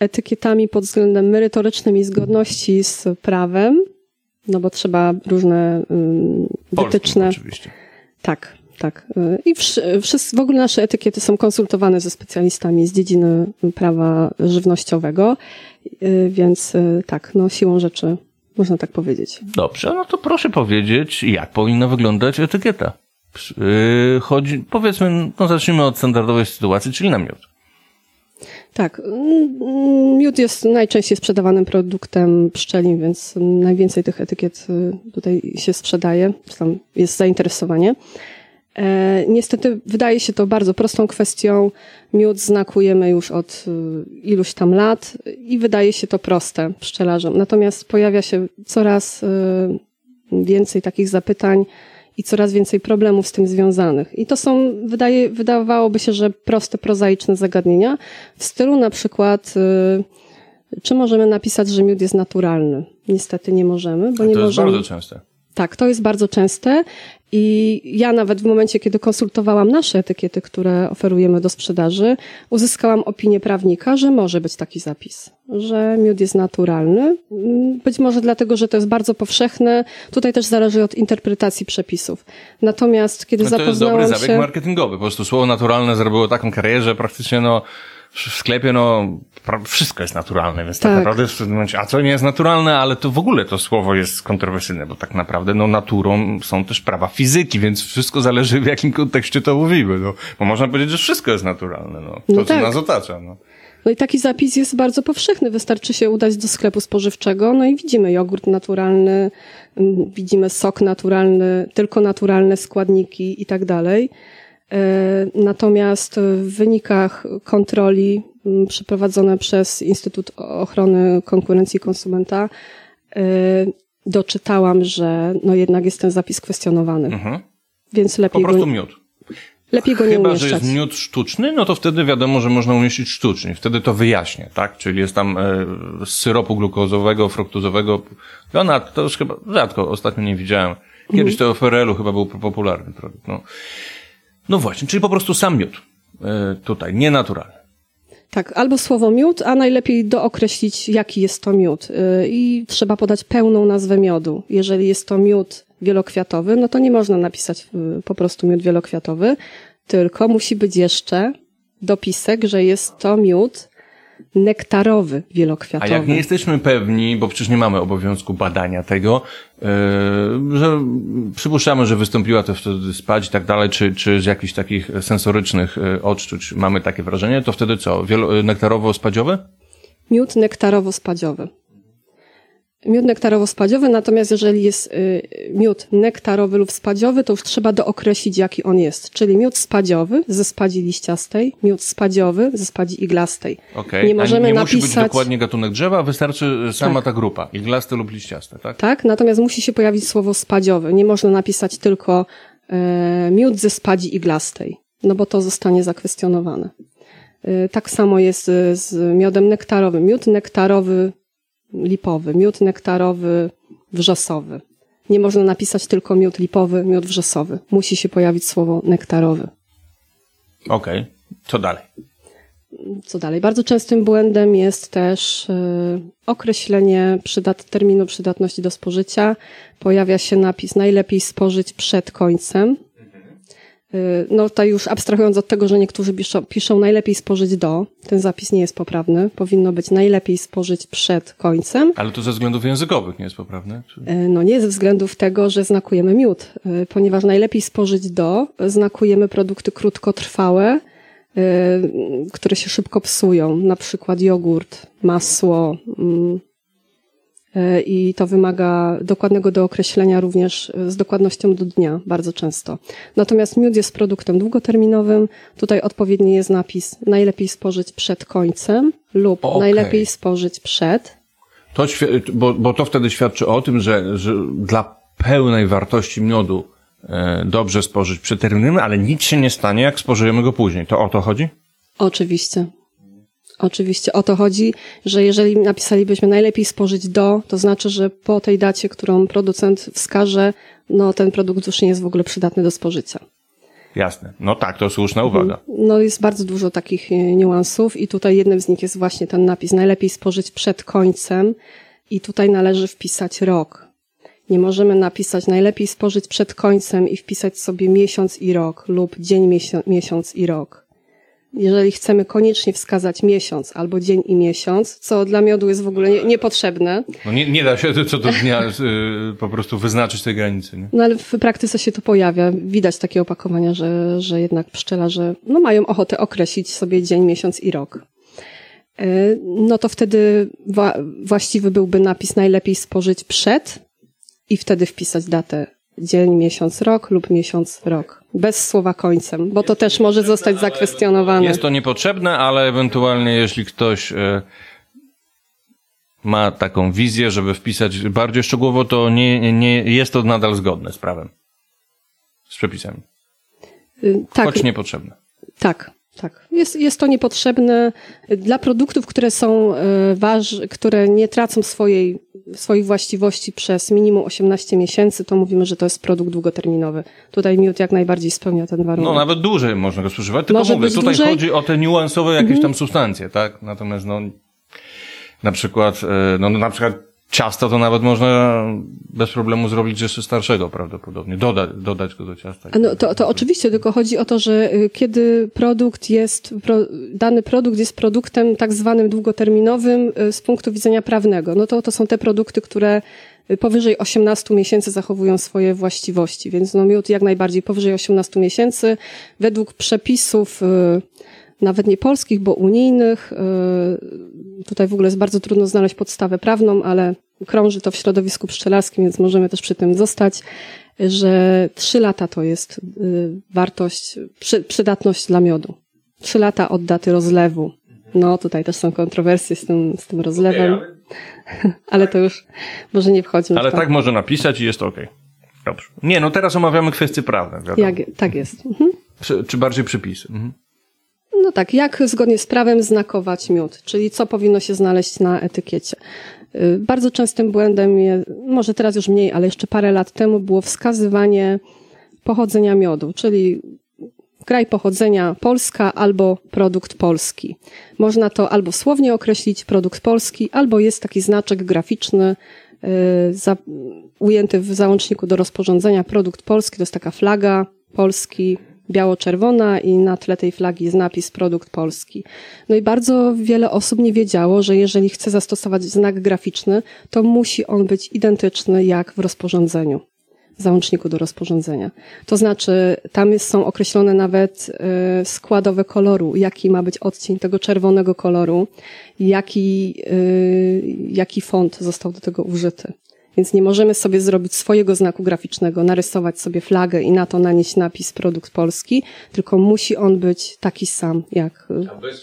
etykietami pod względem merytorycznym i zgodności z prawem, no bo trzeba różne Polskim wytyczne. oczywiście. Tak, tak. Y, I wsz- wszyscy, w ogóle nasze etykiety są konsultowane ze specjalistami z dziedziny prawa żywnościowego, y, więc y, tak, no siłą rzeczy można tak powiedzieć. Dobrze, no to proszę powiedzieć, jak powinna wyglądać etykieta. Chodzi, powiedzmy, no zacznijmy od standardowej sytuacji, czyli namiot. Tak, mm, miód jest najczęściej sprzedawanym produktem pszczelim, więc najwięcej tych etykiet y, tutaj się sprzedaje, tam jest zainteresowanie. E, niestety wydaje się to bardzo prostą kwestią. Miód znakujemy już od y, iluś tam lat i wydaje się to proste pszczelarzom. Natomiast pojawia się coraz y, więcej takich zapytań i coraz więcej problemów z tym związanych. I to są, wydaje, wydawałoby się, że proste, prozaiczne zagadnienia w stylu na przykład, y, czy możemy napisać, że miód jest naturalny? Niestety nie możemy, bo nie to jest możemy. bardzo częste. Tak, to jest bardzo częste i ja nawet w momencie, kiedy konsultowałam nasze etykiety, które oferujemy do sprzedaży, uzyskałam opinię prawnika, że może być taki zapis, że miód jest naturalny. Być może dlatego, że to jest bardzo powszechne. Tutaj też zależy od interpretacji przepisów. Natomiast kiedy No to jest dobry zapoznałam zabieg się... marketingowy. Po prostu słowo naturalne zrobiło taką karierę, że praktycznie no w sklepie no wszystko jest naturalne, więc tak, Tak. naprawdę w pewnym momencie, a co nie jest naturalne, ale to w ogóle to słowo jest kontrowersyjne, bo tak naprawdę no naturą są też prawa fizyki, więc wszystko zależy w jakim kontekście to mówimy, no. Bo można powiedzieć, że wszystko jest naturalne, no. To, No co tak. nas otacza, no. No i taki zapis jest bardzo powszechny. Wystarczy się udać do sklepu spożywczego, no i widzimy jogurt naturalny, mm, widzimy sok naturalny, tylko naturalne składniki i tak dalej. E, Natomiast w wynikach kontroli przeprowadzone przez Instytut Ochrony Konkurencji Konsumenta e, doczytałam, że no jednak jest ten zapis kwestionowany, Mhm. więc Po lepiej go, prostu miód. lepiej go nie Chyba, że umieszczać. jest miód sztuczny, no to wtedy wiadomo, że można umieścić sztucznie. Wtedy to wyjaśnię, tak? Czyli jest tam e, z syropu glukozowego, fruktuzowego. Ona to już chyba rzadko, ostatnio nie widziałem. Kiedyś to w chyba był popularny produkt. No. no właśnie, czyli po prostu sam miód. E, tutaj, nienaturalny. Tak, albo słowo miód, a najlepiej dookreślić, jaki jest to miód. Yy, I trzeba podać pełną nazwę miodu. Jeżeli jest to miód wielokwiatowy, no to nie można napisać yy, po prostu miód wielokwiatowy, tylko musi być jeszcze dopisek, że jest to miód nektarowy A wielokwiatowy. jak nie jesteśmy pewni, bo przecież nie mamy obowiązku badania tego, e, że przypuszczamy, że wystąpiła to wtedy spać i tak dalej, czy, czy z jakichś takich sensorycznych e, odczuć mamy takie wrażenie, to wtedy co? Wielo, nektarowo-spadziowe? Miód nektarowo-spadziowy. Miód nektarowo-spadziowy, natomiast jeżeli jest y, miód nektarowy lub spadziowy, to już trzeba dookreślić, jaki on jest. Czyli miód spadziowy ze spadzi liściastej, miód spadziowy ze spadzi iglastej. Okej. Nie możemy A nie musi być napisać... dokładnie gatunek drzewa, wystarczy sama Tak. ta grupa, iglaste lub liściaste, tak? Tak, natomiast musi się pojawić słowo spadziowy. Nie można napisać tylko e, miód ze spadzi iglastej, no bo to zostanie zakwestionowane. E, tak samo jest e, z miodem nektarowym. Miód nektarowy lipowy, miód nektarowy wrzosowy. Nie można napisać tylko miód lipowy, miód wrzosowy. Musi się pojawić słowo nektarowy. Okej. Co dalej? Co dalej? Bardzo częstym błędem jest też y, określenie przydat, terminu przydatności do spożycia. Pojawia się napis najlepiej spożyć przed końcem. Y, No tutaj już abstrahując od tego, że niektórzy piszą, piszą najlepiej spożyć do, ten zapis nie jest poprawny. Powinno być najlepiej spożyć przed końcem. Ale to ze względów językowych nie jest poprawne? Czy... Y, No nie ze względów tego, że znakujemy miód, y, ponieważ najlepiej spożyć do, znakujemy produkty krótkotrwałe, które się szybko psują, na przykład jogurt, masło. Y, I to wymaga dokładnego dookreślenia również y, z dokładnością do dnia bardzo często. Natomiast miód jest produktem długoterminowym. Tutaj odpowiedni jest napis najlepiej spożyć przed końcem lub Okej. najlepiej spożyć przed. To, bo, bo to wtedy świadczy o tym, że, że dla pełnej wartości miodu e, dobrze spożyć przed terminem, ale nic się nie stanie, jak spożyjemy go później. To o to chodzi? Oczywiście. Oczywiście o to chodzi, że jeżeli napisalibyśmy najlepiej spożyć do, to znaczy, że po tej dacie, którą producent wskaże, no ten produkt już nie jest w ogóle przydatny do spożycia. Jasne. No tak, to słuszna uwaga. No jest bardzo dużo takich e, niuansów i tutaj jednym z nich jest właśnie ten napis najlepiej spożyć przed końcem i tutaj należy wpisać rok. Nie możemy napisać najlepiej spożyć przed końcem i wpisać sobie miesiąc i rok lub dzień, miesią- miesiąc i rok. Jeżeli chcemy koniecznie wskazać miesiąc albo dzień i miesiąc, co dla miodu jest w ogóle nie, niepotrzebne, No nie, nie da się co do dnia y, po prostu wyznaczyć tej granicy. Nie? no ale w praktyce się to pojawia. Widać takie opakowania, że, że jednak pszczelarze no, mają ochotę określić sobie dzień, miesiąc i rok. Y, No to wtedy wa- właściwy byłby napis najlepiej spożyć przed i wtedy wpisać datę dzień, miesiąc, rok lub miesiąc, rok. Bez słowa końcem, bo to też może zostać zakwestionowane. Jest to niepotrzebne, ale ewentualnie jeśli ktoś e, ma taką wizję, żeby wpisać bardziej szczegółowo, to nie, nie jest to nadal zgodne z prawem. Z przepisami. Y, Tak, Choć niepotrzebne. Tak, tak. Jest, jest to niepotrzebne dla produktów, które są e, waż, które nie tracą swojej, swoich właściwości przez minimum 18 miesięcy, to mówimy, że to jest produkt długoterminowy. Tutaj miód jak najbardziej spełnia ten warunek. No nawet dłużej można go spożywać, tylko Może mówię, tutaj dłużej. Mhm. chodzi o te niuansowe jakieś tam substancje, tak? Natomiast no, na przykład, e, no na przykład ciasto to nawet można bez problemu zrobić jeszcze starszego prawdopodobnie, dodać, dodać go do ciasta. No, to, to oczywiście, tylko chodzi o to, że y, kiedy produkt jest, dany produkt jest produktem tak zwanym długoterminowym y, z punktu widzenia prawnego, no to to są te produkty, które y, powyżej 18 miesięcy zachowują swoje właściwości, więc no miód jak najbardziej powyżej 18 miesięcy według przepisów y, nawet nie polskich, bo unijnych. y, Tutaj w ogóle jest bardzo trudno znaleźć podstawę prawną, ale krąży to w środowisku pszczelarskim, więc możemy też przy tym zostać, że trzy lata to jest y, wartość, przy, przydatność dla miodu. Trzy lata od daty rozlewu. No, tutaj też są kontrowersje z tym, z tym rozlewem, ale to już może nie wchodzi. Ale tak może napisać i jest okej. Dobrze. Nie, no teraz omawiamy kwestie prawne. Jak, tak jest. Mhm. Czy, czy bardziej przepisy. Mhm. No tak, jak zgodnie z prawem znakować miód, czyli co powinno się znaleźć na etykiecie. Y, Bardzo częstym błędem, je, może teraz już mniej, ale jeszcze parę lat temu było wskazywanie pochodzenia miodu, czyli kraj pochodzenia Polska albo produkt polski. Można to albo słownie określić produkt polski, albo jest taki znaczek graficzny y, za, ujęty w załączniku do rozporządzenia produkt polski, to jest taka flaga Polski, biało-czerwona i na tle tej flagi jest napis produkt polski. No i bardzo wiele osób nie wiedziało, że jeżeli chce zastosować znak graficzny, to musi on być identyczny jak w rozporządzeniu, załączniku do rozporządzenia. To znaczy, tam jest, są określone nawet y, składowe koloru, jaki ma być odcień tego czerwonego koloru, jaki, y, jaki font został do tego użyty. Więc nie możemy sobie zrobić swojego znaku graficznego, narysować sobie flagę i na to nanieść napis produkt polski, tylko musi on być taki sam jak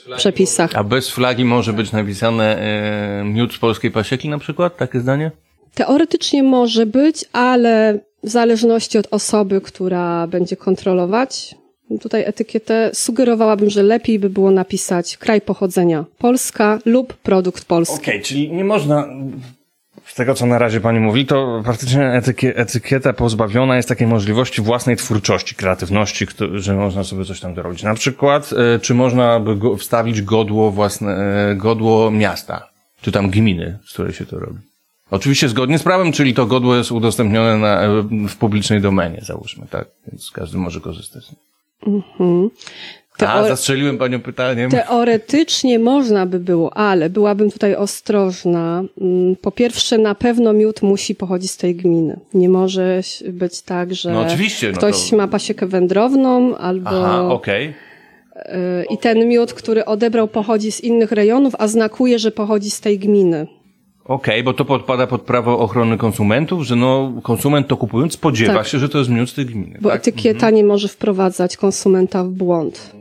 w przepisach. A bez flagi może być napisane e, miód z polskiej pasieki na przykład? Takie zdanie? Teoretycznie może być, ale w zależności od osoby, która będzie kontrolować tutaj etykietę, sugerowałabym, że lepiej by było napisać kraj pochodzenia Polska lub produkt polski. Okej, czyli nie można, z tego co na razie pani mówi, to praktycznie etykie, etykieta pozbawiona jest takiej możliwości własnej twórczości, kreatywności, że można sobie coś tam dorobić. Na przykład, e, czy można by go, wstawić godło własne, e, godło miasta, czy tam gminy, z której się to robi. Oczywiście zgodnie z prawem, czyli to godło jest udostępnione na, e, w publicznej domenie, załóżmy, tak? Więc każdy może korzystać. A, Teore- zastrzeliłem panią pytaniem. Teoretycznie można by było, ale byłabym tutaj ostrożna. Mm, Po pierwsze, na pewno miód musi pochodzić z tej gminy. Nie może być tak, że No oczywiście, no ktoś to- ma pasiekę wędrowną albo Aha, okej. y, i ten miód, który odebrał, pochodzi z innych rejonów, a znakuje, że pochodzi z tej gminy. Okej, bo to podpada pod prawo ochrony konsumentów, że no, konsument to kupując spodziewa Tak. się, że to jest miód z tej gminy, Bo tak? etykieta nie może wprowadzać konsumenta w błąd.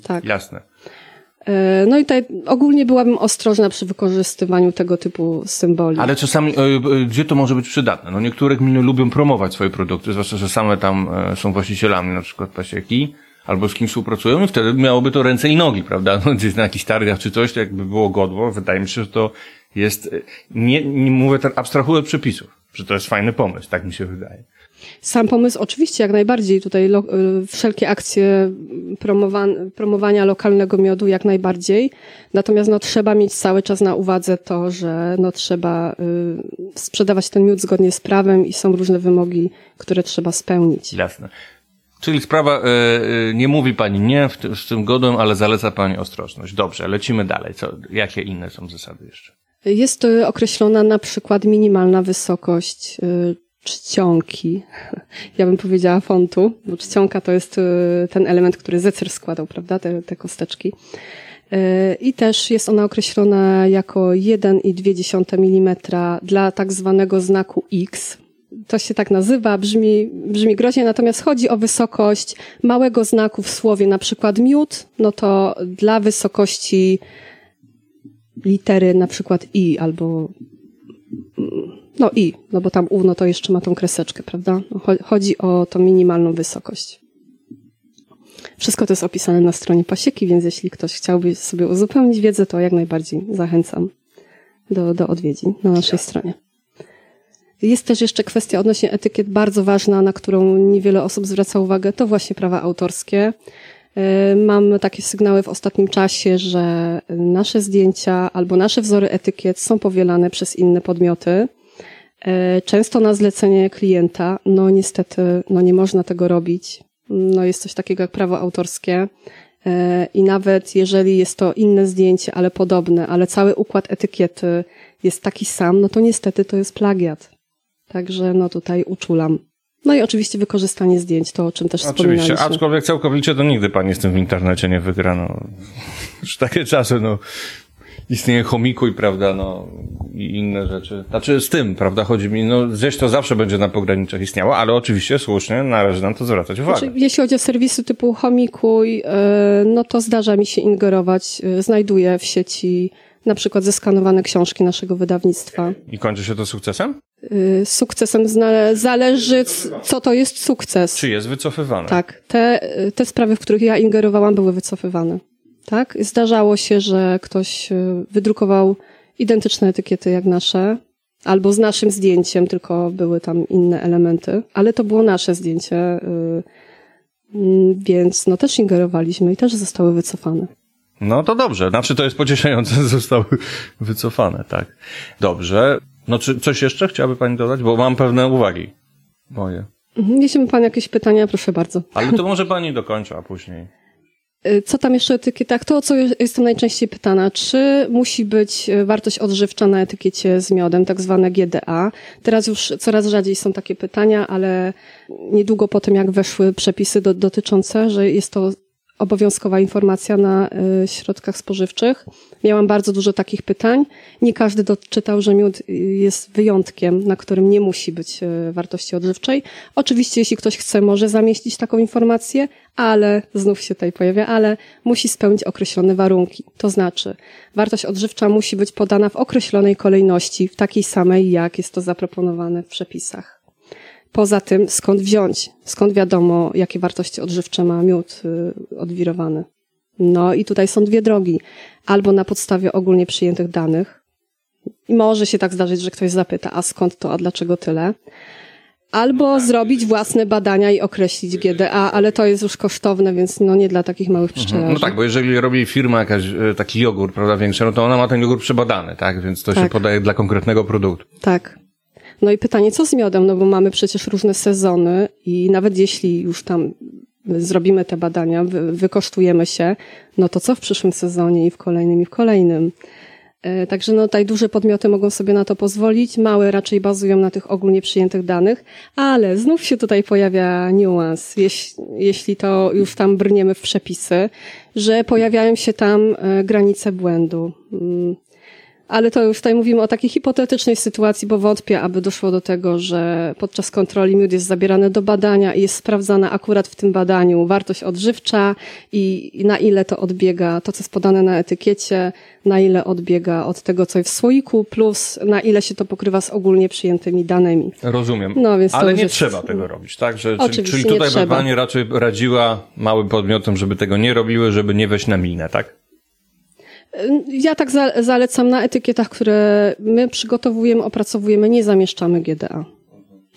Tak. Jasne. E, No i tutaj ogólnie byłabym ostrożna przy wykorzystywaniu tego typu symboli. Ale czasami, e, gdzie to może być przydatne? No niektóre gminy lubią promować swoje produkty, zwłaszcza, że same tam e, są właścicielami na przykład pasieki, albo z kim współpracują i wtedy miałoby to ręce i nogi, prawda? No, gdzieś na jakichś targach czy coś, to jakby było godło. Wydaje mi się, że to jest, nie, nie mówię tak, abstrahuję od przepisów, że to jest fajny pomysł, tak mi się wydaje. Sam pomysł oczywiście jak najbardziej tutaj lo, y, wszelkie akcje promowan, promowania lokalnego miodu jak najbardziej. Natomiast no, trzeba mieć cały czas na uwadze to, że no, trzeba y, sprzedawać ten miód zgodnie z prawem i są różne wymogi, które trzeba spełnić. Jasne. Czyli sprawa, e, e, nie mówi pani nie w ty, z tym godłem, ale zaleca pani ostrożność. Dobrze, lecimy dalej. Co, jakie inne są zasady jeszcze? Jest y, określona na przykład minimalna wysokość y, czcionki. Ja bym powiedziała fontu, bo czcionka to jest y, ten element, który zecer składał, prawda, te, te kosteczki. Y, I też jest ona określona jako 1,2 mm dla tak zwanego znaku X. to się tak nazywa, brzmi, brzmi groźnie, natomiast chodzi o wysokość małego znaku w słowie, na przykład miód, no to dla wysokości litery na przykład i albo no i, no bo tam u, no to jeszcze ma tą kreseczkę, prawda? No, chodzi o tą minimalną wysokość. Wszystko to jest opisane na stronie pasieki, więc jeśli ktoś chciałby sobie uzupełnić wiedzę, to jak najbardziej zachęcam do, do odwiedzin na naszej stronie. Jest też jeszcze kwestia odnośnie etykiet bardzo ważna, na którą niewiele osób zwraca uwagę, to właśnie prawa autorskie. E, mam takie sygnały w ostatnim czasie, że nasze zdjęcia albo nasze wzory etykiet są powielane przez inne podmioty. E, często na zlecenie klienta, no niestety, no nie można tego robić. No jest coś takiego jak prawo autorskie. E, I nawet jeżeli jest to inne zdjęcie, ale podobne, ale cały układ etykiety jest taki sam, no to niestety to jest plagiat. Także no tutaj uczulam. No i oczywiście wykorzystanie zdjęć, to o czym też oczywiście, wspominaliśmy. Oczywiście, aczkolwiek całkowicie to nigdy pani z tym w internecie nie wygra. No. Już takie czasy, no. Istnieje chomikuj, prawda, no i inne rzeczy. Znaczy z tym, prawda, chodzi mi, no gdzieś to zawsze będzie na pograniczach istniało, ale oczywiście słusznie należy nam to zwracać uwagę. Znaczy, jeśli chodzi o serwisy typu Homikuj, e, no to zdarza mi się ingerować. E, znajduję w sieci na przykład zeskanowane książki naszego wydawnictwa. I kończy się to sukcesem? Y, sukcesem zależy, co to jest sukces. Czy jest wycofywane? Tak. Te, te sprawy, w których ja ingerowałam, były wycofywane. Tak? Zdarzało się, że ktoś y, wydrukował identyczne etykiety jak nasze, albo z naszym zdjęciem, tylko były tam inne elementy, ale to było nasze zdjęcie, mm, więc no też ingerowaliśmy i też zostały wycofane. No to dobrze, znaczy to jest pocieszające, zostały wycofane, tak. Dobrze. No czy coś jeszcze chciałaby Pani dodać? Bo mam pewne uwagi moje. Mhm, jeśli ma Pan jakieś pytania, proszę bardzo. Ale to może Pani dokończy, a później. Y, co tam jeszcze o etykietach? To, o co jestem najczęściej pytana. Czy musi być y, wartość odżywcza na etykiecie z miodem, tak zwane GDA? Teraz już coraz rzadziej są takie pytania, ale niedługo po tym, jak weszły przepisy do, dotyczące, że jest to obowiązkowa informacja na y, środkach spożywczych. Miałam bardzo dużo takich pytań. Nie każdy doczytał, że miód jest wyjątkiem, na którym nie musi być y, wartości odżywczej. Oczywiście, jeśli ktoś chce, może zamieścić taką informację, ale, znów się tutaj pojawia, ale musi spełnić określone warunki. To znaczy, wartość odżywcza musi być podana w określonej kolejności, w takiej samej, jak jest to zaproponowane w przepisach. Poza tym, skąd wziąć? Skąd wiadomo, jakie wartości odżywcze ma miód y, odwirowany? No i tutaj są dwie drogi. Albo na podstawie ogólnie przyjętych danych. I może się tak zdarzyć, że ktoś zapyta, a skąd to, a dlaczego tyle? Albo no zrobić własne badania i określić GDA, ale to jest już kosztowne, więc no nie dla takich małych mhm. pszczelarzy. No tak, bo jeżeli robi firma jakaś y, taki jogurt, prawda, większy, no to ona ma ten jogurt przebadany, tak? Więc to tak. się podaje dla konkretnego produktu. Tak. No i pytanie, co z miodem? No bo mamy przecież różne sezony i nawet jeśli już tam zrobimy te badania, wy, wykosztujemy się, no to co w przyszłym sezonie i w kolejnym i w kolejnym? E, także no tutaj duże podmioty mogą sobie na to pozwolić, małe raczej bazują na tych ogólnie przyjętych danych, ale znów się tutaj pojawia niuans, jeśli, jeśli to już tam brniemy w przepisy, że pojawiają się tam e, granice błędu. Ale to już tutaj mówimy o takiej hipotetycznej sytuacji, bo wątpię, aby doszło do tego, że podczas kontroli miód jest zabierany do badania i jest sprawdzana akurat w tym badaniu wartość odżywcza i na ile to odbiega, to co jest podane na etykiecie, na ile odbiega od tego, co jest w słoiku, plus na ile się to pokrywa z ogólnie przyjętymi danymi. Rozumiem. No, więc Ale nie jest... trzeba tego robić, tak? Że, czyli, czyli tutaj by Pani raczej radziła małym podmiotom, żeby tego nie robiły, żeby nie wejść na minę, tak? Ja tak zalecam na etykietach, które my przygotowujemy, opracowujemy, nie zamieszczamy GDA.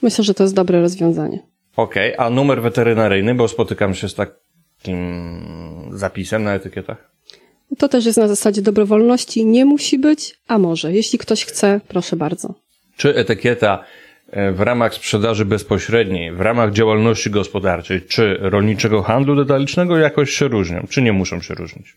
Myślę, że to jest dobre rozwiązanie. Okej, okay, a numer weterynaryjny, bo spotykam się z takim zapisem na etykietach? To też jest na zasadzie dobrowolności. Nie musi być, a może. Jeśli ktoś chce, proszę bardzo. Czy etykieta e, w ramach sprzedaży bezpośredniej, w ramach działalności gospodarczej, czy rolniczego handlu detalicznego jakoś się różnią, czy nie muszą się różnić?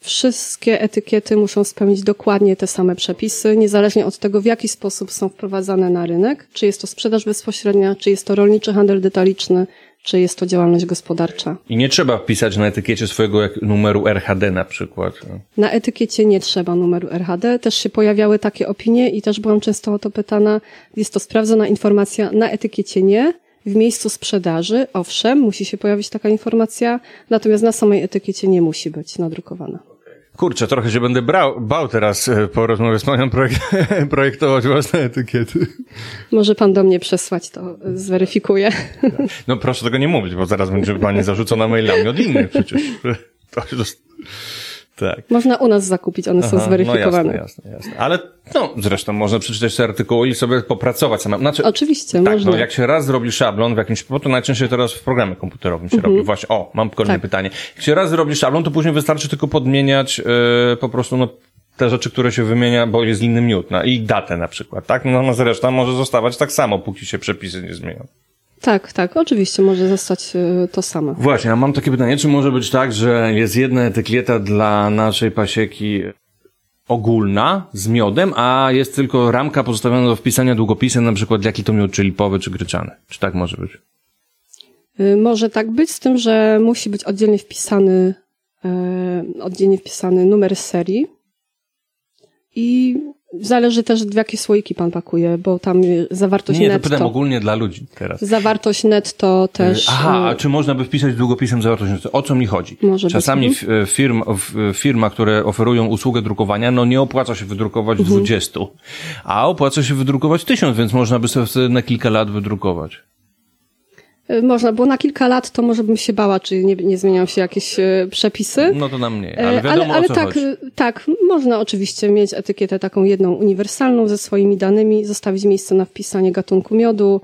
Wszystkie etykiety muszą spełnić dokładnie te same przepisy, niezależnie od tego, w jaki sposób są wprowadzane na rynek, czy jest to sprzedaż bezpośrednia, czy jest to rolniczy handel detaliczny, czy jest to działalność gospodarcza. I nie trzeba wpisać na etykiecie swojego jak- numeru RHD na przykład. Na etykiecie nie trzeba numeru RHD. Też się pojawiały takie opinie i też byłam często o to pytana. Jest to sprawdzona informacja. Na etykiecie nie. W miejscu sprzedaży, owszem, musi się pojawić taka informacja, natomiast na samej etykiecie nie musi być nadrukowana. Kurczę, trochę się będę brał, bał teraz e, po rozmowie z panią projek projektować własne etykiety. Może pan do mnie przesłać, to zweryfikuję. No proszę tego nie mówić, bo zaraz będzie pani zarzucona mailami od innych przecież. To jest... Tak. Można u nas zakupić, one są Aha, zweryfikowane. No jasne, jasne, jasne. Ale no, zresztą można przeczytać te artykuły i sobie popracować samemu. Znaczy, Oczywiście, tak, można. no jak się raz zrobi szablon w jakimś, bo to najczęściej teraz w programie komputerowym się robi. Właśnie, o, mam kolejne Tak. pytanie. Jak się raz zrobi szablon, to później wystarczy tylko podmieniać e, po prostu no, te rzeczy, które się wymienia, bo jest inny miód, no, i datę na przykład, tak? No, no zresztą może zostawać tak samo, póki się przepisy nie zmienią. Tak, tak, oczywiście może zostać y, to samo. Właśnie, a mam takie pytanie, czy może być tak, że jest jedna etykieta dla naszej pasieki ogólna z miodem, a jest tylko ramka pozostawiona do wpisania długopisem, na przykład jaki to miód, czy lipowy, czy gryczany. Czy tak może być? Y, Może tak być, z tym, że musi być oddzielnie wpisany, e, oddzielnie wpisany numer serii i zależy też w jakie słoiki pan pakuje, bo tam y, zawartość Nie, to netto. pytam ogólnie dla ludzi teraz. Zawartość netto też. Aha, a y, czy można by wpisać długopisem zawartość? O co mi chodzi? Może być, Czasami mhm. f- firm, w- firma, które oferują usługę drukowania, no nie opłaca się wydrukować Mhm. 20, a opłaca się wydrukować 1000, więc można by sobie na kilka lat wydrukować. Y, Można, bo na kilka lat to może bym się bała, czy nie, nie zmieniają się jakieś y, przepisy. No to na mnie, E, ale wiadomo ale co tak, chodzi. y, tak, można oczywiście mieć etykietę taką jedną uniwersalną ze swoimi danymi, zostawić miejsce na wpisanie gatunku miodu,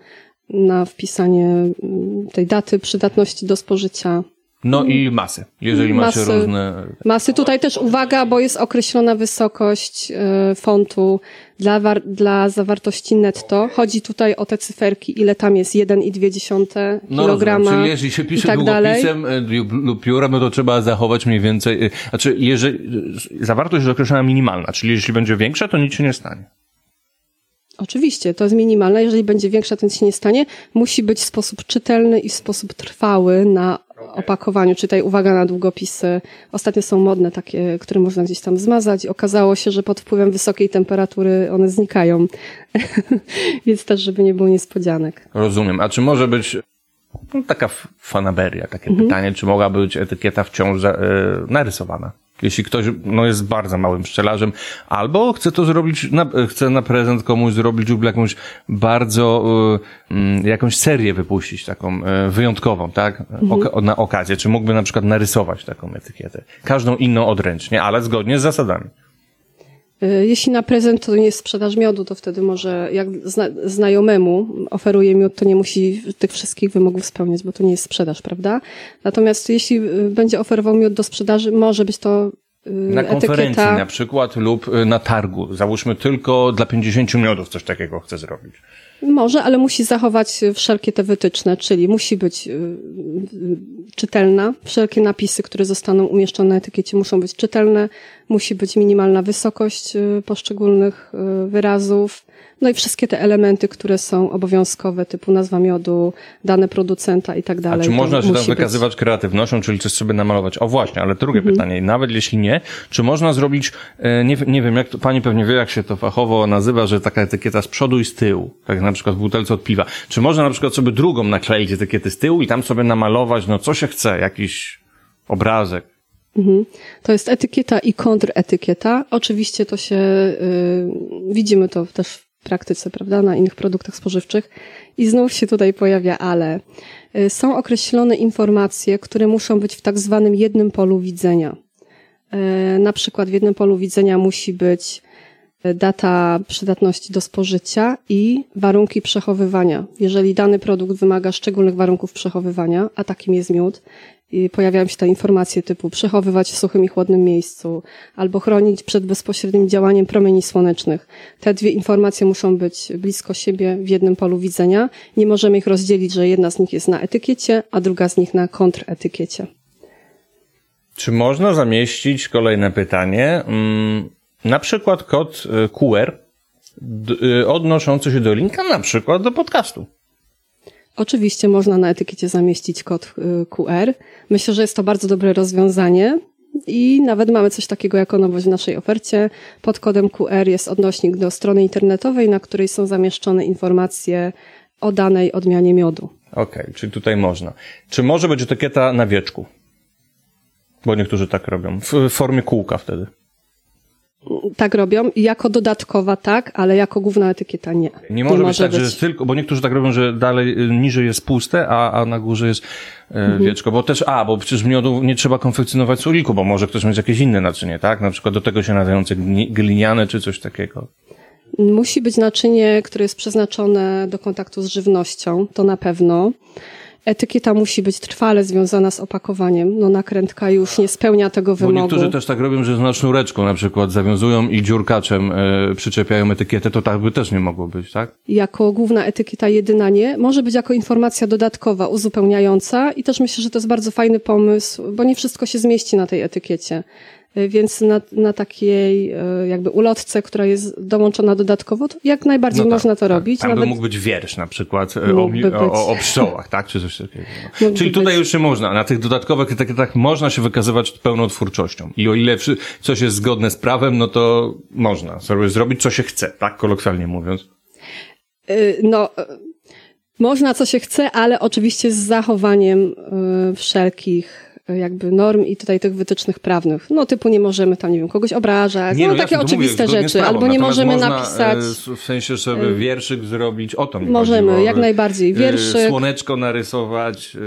na wpisanie mm, tej daty przydatności do spożycia. No i masy, jeżeli macie Masy. różne... Masy tutaj też uwaga, bo jest określona wysokość e, fontu dla, dla zawartości netto. Chodzi tutaj o te cyferki, ile tam jest 1,2 No rozumiem, czyli jeżeli się pisze tak długopisem e, lub- piórem, no to trzeba zachować mniej więcej... e, Znaczy, jeżeli... Zawartość jest określona minimalna, czyli jeśli będzie większa, to nic się nie stanie. Oczywiście, to jest minimalne. Jeżeli będzie większa, to nic się nie stanie. Musi być w sposób czytelny i w sposób trwały na opakowaniu. Czytaj uwaga na długopisy. Ostatnio są modne takie, które można gdzieś tam zmazać. Okazało się, że pod wpływem wysokiej temperatury one znikają. Więc też, żeby nie było niespodzianek. Rozumiem. A czy może być no, taka fanaberia, takie Mhm. pytanie, czy mogła być etykieta wciąż za, e, narysowana? Jeśli ktoś no, jest bardzo małym pszczelarzem, albo chce to zrobić, na, chce na prezent komuś zrobić lub jakąś bardzo, e, mm, jakąś serię wypuścić, taką e, wyjątkową, tak? Mhm. Oka- na okazję. Czy mógłby na przykład narysować taką etykietę? Każdą inną odręcznie, ale zgodnie z zasadami. Y, Jeśli na prezent to nie jest sprzedaż miodu, to wtedy może jak zna, znajomemu oferuje miód, to nie musi tych wszystkich wymogów spełniać, bo to nie jest sprzedaż, prawda? Natomiast jeśli y, będzie oferował miód do sprzedaży, może być to y, Na konferencji etykieta. na przykład lub na targu. Załóżmy tylko dla 50 miodów coś takiego chce zrobić. Może, ale musi zachować wszelkie te wytyczne, czyli musi być czytelna. Wszelkie napisy, które zostaną umieszczone na etykiecie muszą być czytelne. Musi być minimalna wysokość y, poszczególnych y, wyrazów. No i wszystkie te elementy, które są obowiązkowe, typu nazwa miodu, dane producenta i tak A dalej. czy to można się tam musi być. wykazywać kreatywnością, czyli coś sobie namalować? O właśnie, ale drugie Mhm. pytanie, nawet jeśli nie, czy można zrobić, e, nie, nie wiem, jak to, pani pewnie wie, jak się to fachowo nazywa, że taka etykieta z przodu i z tyłu, tak jak na przykład w butelce od piwa. Czy można na przykład sobie drugą nakleić etykiety z tyłu i tam sobie namalować, no co się chce, jakiś obrazek? To jest etykieta i kontretykieta. Oczywiście to się, y, widzimy to też w praktyce, prawda, na innych produktach spożywczych. I znów się tutaj pojawia ale. Y, są określone informacje, które muszą być w tak zwanym jednym polu widzenia. Y, na przykład w jednym polu widzenia musi być y, data przydatności do spożycia i warunki przechowywania. Jeżeli dany produkt wymaga szczególnych warunków przechowywania, a takim jest miód, i pojawiają się te informacje typu przechowywać w suchym i chłodnym miejscu albo chronić przed bezpośrednim działaniem promieni słonecznych. Te dwie informacje muszą być blisko siebie w jednym polu widzenia. Nie możemy ich rozdzielić, że jedna z nich jest na etykiecie, a druga z nich na kontretykiecie. Czy można zamieścić, kolejne pytanie, mm, na przykład kod y, QR y, odnoszący się do linka, na przykład do podcastu? Oczywiście można na etykiecie zamieścić kod y, QR. Myślę, że jest to bardzo dobre rozwiązanie i nawet mamy coś takiego jako nowość w naszej ofercie. Pod kodem QR jest odnośnik do strony internetowej, na której są zamieszczone informacje o danej odmianie miodu. Okej, czyli tutaj można. Czy może być etykieta na wieczku? Bo niektórzy tak robią. W formie kółka wtedy. Tak robią. Jako dodatkowa tak, ale jako główna etykieta nie. Nie może, być tak, że jest tylko, bo niektórzy tak robią, że dalej y, niżej jest puste, a, a na górze jest e, wieczko. Bo też, a, bo przecież miodu nie trzeba konfekcjonować z uliku, bo może ktoś mieć jakieś inne naczynie, tak? Na przykład do tego się nadające gliniane czy coś takiego. Musi być naczynie, które jest przeznaczone do kontaktu z żywnością, to na pewno. Etykieta musi być trwale związana z opakowaniem. No nakrętka już nie spełnia tego Bo wymogu. niektórzy też tak robią, że na sznureczku na przykład zawiązują i dziurkaczem e, przyczepiają etykietę, to tak by też nie mogło być, tak? Jako główna etykieta jedyna nie. Może być jako informacja dodatkowa, uzupełniająca i też myślę, że to jest bardzo fajny pomysł, bo nie wszystko się zmieści na tej etykiecie. Y, Więc na, na takiej y, jakby ulotce, która jest dołączona dodatkowo, to jak najbardziej No tak, można to tak. robić. Tam Nawet mógł być wiersz na przykład e, o, o, o pszczołach, tak? Czy coś takiego. No. Czyli tutaj być. już się można. Na tych dodatkowych etykietach można się wykazywać pełną twórczością. I o ile coś jest zgodne z prawem, no to można sobie zrobić, co się chce, tak? Kolokwialnie mówiąc. Y, No, y, można co się chce, ale oczywiście z zachowaniem y, wszelkich y, jakby norm i tutaj tych wytycznych prawnych. No typu nie możemy tam, nie wiem, kogoś obrażać, no, jasne, takie oczywiste mówię, rzeczy, albo nie możemy można, napisać... e, W sensie sobie wierszyk zrobić, o to mi Możemy, chodziło. jak najbardziej. E, Wierszyk. Słoneczko narysować. e,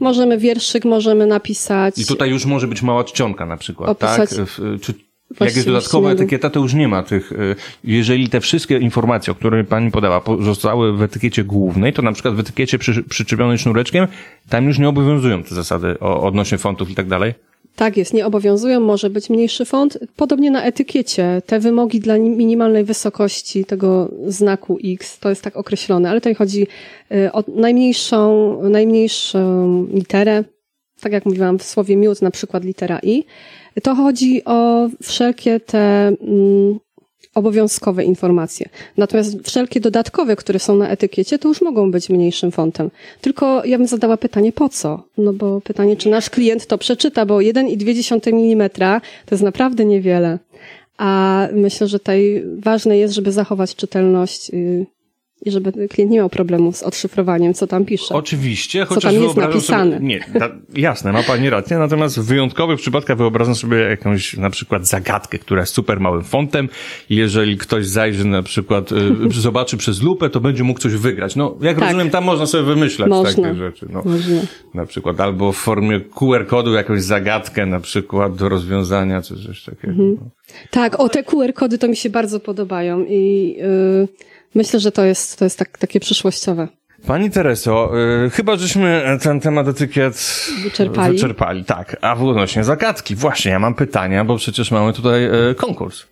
Możemy wierszyk, możemy napisać. I tutaj już może być mała czcionka na przykład, Opisać tak? Czy jak jest dodatkowa etykieta, to już nie ma tych. y, Jeżeli te wszystkie informacje, o których pani podała, zostały w etykiecie głównej, to na przykład w etykiecie przy, przyczepionej sznureczkiem, tam już nie obowiązują te zasady o, odnośnie fontów i tak dalej. Tak jest, nie obowiązują, może być mniejszy font. Podobnie na etykiecie, te wymogi dla ni- minimalnej wysokości tego znaku X, to jest tak określone, ale tutaj chodzi y, o najmniejszą, najmniejszą literę, tak jak mówiłam w słowie miód, na przykład litera I. To chodzi o wszelkie te mm, obowiązkowe informacje. Natomiast wszelkie dodatkowe, które są na etykiecie, to już mogą być mniejszym fontem. Tylko ja bym zadała pytanie, po co? No bo pytanie, czy nasz klient to przeczyta, bo 1,2 mm to jest naprawdę niewiele. A myślę, że tutaj ważne jest, żeby zachować czytelność yy, i żeby klient nie miał problemu z odszyfrowaniem, co tam pisze. Oczywiście, Co chociaż tam jest napisane. Sobie, nie, jasne, ma pani rację, natomiast w wyjątkowych przypadkach wyobrażam sobie jakąś na przykład zagadkę, która jest super małym fontem i jeżeli ktoś zajrzy na przykład, y, zobaczy przez lupę, to będzie mógł coś wygrać. No, jak Tak. rozumiem, tam można sobie wymyślać Można. takie rzeczy. No. Można. Na przykład albo w formie QR-kodu jakąś zagadkę na przykład do rozwiązania, czy coś takiego. Mhm. Tak, o te QR-kody to mi się bardzo podobają i yy, myślę, że to jest, to jest tak, takie przyszłościowe. Pani Tereso, y, chyba żeśmy ten temat etykiet Wyczerpali. wyczerpali. Tak, a w odnośnie zagadki, właśnie, ja mam pytania, bo przecież mamy tutaj y, konkurs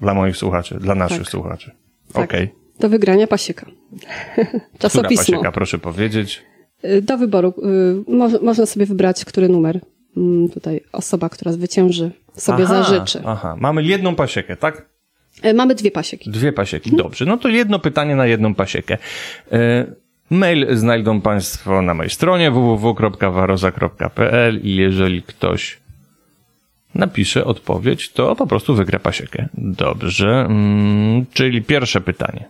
dla moich słuchaczy, dla naszych Tak. słuchaczy. Tak. Okej. Do wygrania pasieka. Która Czasopismo. pasieka, proszę powiedzieć. Y, Do wyboru. Mo- można sobie wybrać, który numer mm, tutaj osoba, która zwycięży, sobie Aha, zażyczy. Aha, mamy jedną pasiekę, tak? Y, Mamy dwie pasieki. Dwie pasieki, dobrze. No to jedno pytanie na jedną pasiekę. E, Mail znajdą Państwo na mojej stronie www.waroza.pl i jeżeli ktoś napisze odpowiedź, to po prostu wygra pasiekę. Dobrze, mm, czyli pierwsze pytanie.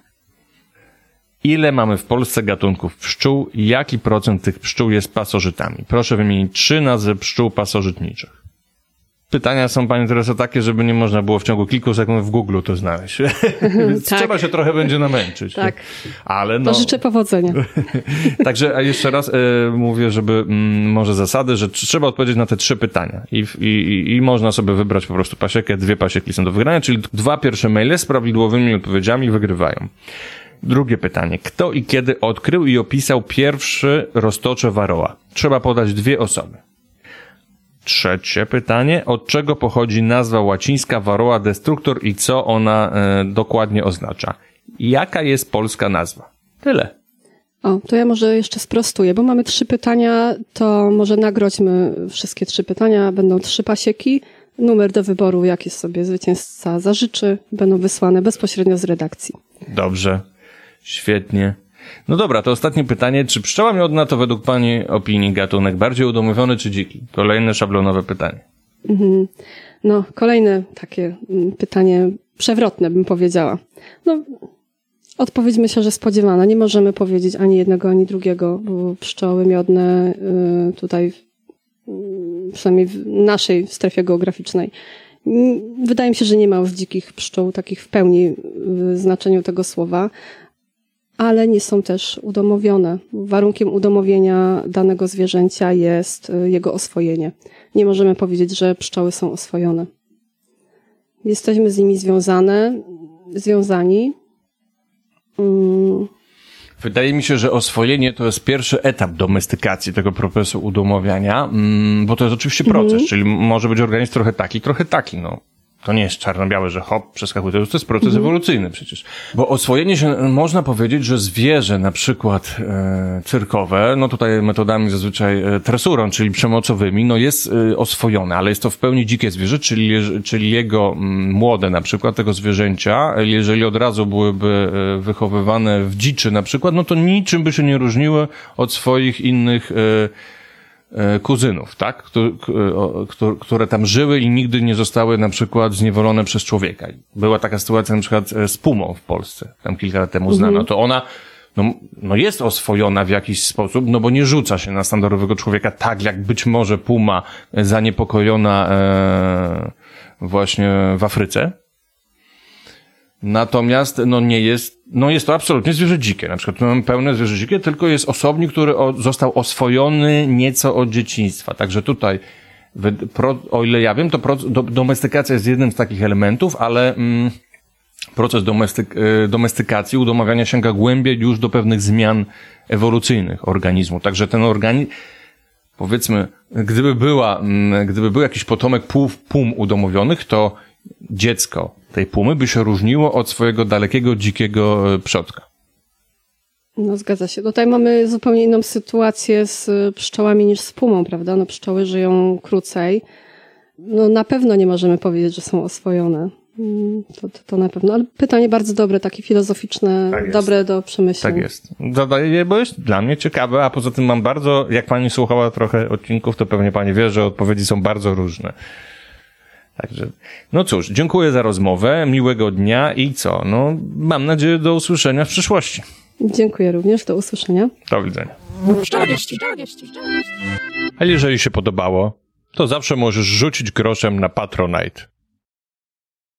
Ile mamy w Polsce gatunków pszczół? Jaki procent tych pszczół jest pasożytami? Proszę wymienić trzy nazwy pszczół pasożytniczych. Pytania są, Pani Tereso, takie, żeby nie można było w ciągu kilku sekund w Google to znaleźć. Więc Tak. trzeba się trochę będzie namęczyć. Tak. Ale To no. życzę powodzenia. Także a jeszcze raz e, mówię, żeby mm, może zasady, że tr- trzeba odpowiedzieć na te trzy pytania I, i, i, można sobie wybrać po prostu pasiekę. Dwie pasieki są do wygrania, czyli dwa pierwsze maile z prawidłowymi odpowiedziami wygrywają. Drugie pytanie. Kto i kiedy odkrył i opisał pierwszy roztocze waroła? Trzeba podać dwie osoby. Trzecie pytanie. Od czego pochodzi nazwa łacińska Varroa destructor i co ona e, dokładnie oznacza? Jaka jest polska nazwa? Tyle. O, to ja może jeszcze sprostuję, bo mamy trzy pytania, to może nagrodźmy wszystkie trzy pytania. Będą trzy pasieki. Numer do wyboru, jaki sobie zwycięzca zażyczy, będą wysłane bezpośrednio z redakcji. Dobrze. Świetnie. No dobra, to ostatnie pytanie. Czy pszczoła miodna to według Pani opinii gatunek bardziej udomowiony czy dziki? Kolejne szablonowe pytanie. No, kolejne takie mm, pytanie przewrotne, bym powiedziała. No, odpowiedź myślę, że spodziewana. Nie możemy powiedzieć ani jednego, ani drugiego, bo pszczoły miodne y, tutaj, y, przynajmniej w naszej strefie geograficznej, mm, wydaje mi się, że nie ma już dzikich pszczół, takich w pełni w znaczeniu tego słowa, ale nie są też udomowione. Warunkiem udomowienia danego zwierzęcia jest y, jego oswojenie. Nie możemy powiedzieć, że pszczoły są oswojone. Jesteśmy z nimi związane, związani. Mm, Wydaje mi się, że oswojenie to jest pierwszy etap domestykacji tego procesu udomowiania, mm, bo to jest oczywiście proces, czyli może być organizm trochę taki, trochę taki, no. To nie jest czarno-białe, że hop, przeskakuje. To jest- to jest proces ewolucyjny przecież. Bo oswojenie się, można powiedzieć, że zwierzę na przykład e, cyrkowe, no tutaj metodami zazwyczaj e, tresurą, czyli przemocowymi, no jest e, oswojone, ale jest to w pełni dzikie zwierzę, czyli, czyli jego mm, młode na przykład tego zwierzęcia, jeżeli od razu byłyby e, wychowywane w dziczy na przykład, no to niczym by się nie różniły od swoich innych e, kuzynów, tak? Któ- k- o- któ- które tam żyły i nigdy nie zostały na przykład zniewolone przez człowieka. Była taka sytuacja na przykład e, z pumą w Polsce, tam kilka lat temu znano. To ona no, no jest oswojona w jakiś sposób, no bo nie rzuca się na standardowego człowieka tak, jak być może puma e, zaniepokojona e, właśnie w Afryce. Natomiast no nie jest, no jest to absolutnie zwierzę dzikie. Na przykład mamy pełne zwierzę dzikie, tylko jest osobnik, który o, został oswojony nieco od dzieciństwa. Także tutaj, wyd- pro, o ile ja wiem, to pro, do, domestykacja jest jednym z takich elementów, ale mm, proces domestyk, y, domestykacji, udomawiania sięga głębiej już do pewnych zmian ewolucyjnych organizmu. Także ten organizm, powiedzmy, gdyby była, mm, gdyby był jakiś potomek płów, pum udomowionych, to dziecko tej pumy by się różniło od swojego dalekiego, dzikiego e, przodka. No zgadza się. Tutaj mamy zupełnie inną sytuację z y, pszczołami niż z pumą, prawda? No pszczoły żyją krócej. No na pewno nie możemy powiedzieć, że są oswojone. Mm, To, to, to na pewno. Ale pytanie bardzo dobre, takie filozoficzne, Tak dobre do przemyślenia. Tak jest. Zadaję je, bo jest dla mnie ciekawe, a poza tym mam bardzo, jak pani słuchała trochę odcinków, to pewnie pani wie, że odpowiedzi są bardzo różne. Także, no cóż, dziękuję za rozmowę, miłego dnia i co? No, mam nadzieję do usłyszenia w przyszłości. Dziękuję również. Do usłyszenia. Do widzenia. A jeżeli się podobało, to zawsze możesz rzucić groszem na Patronite.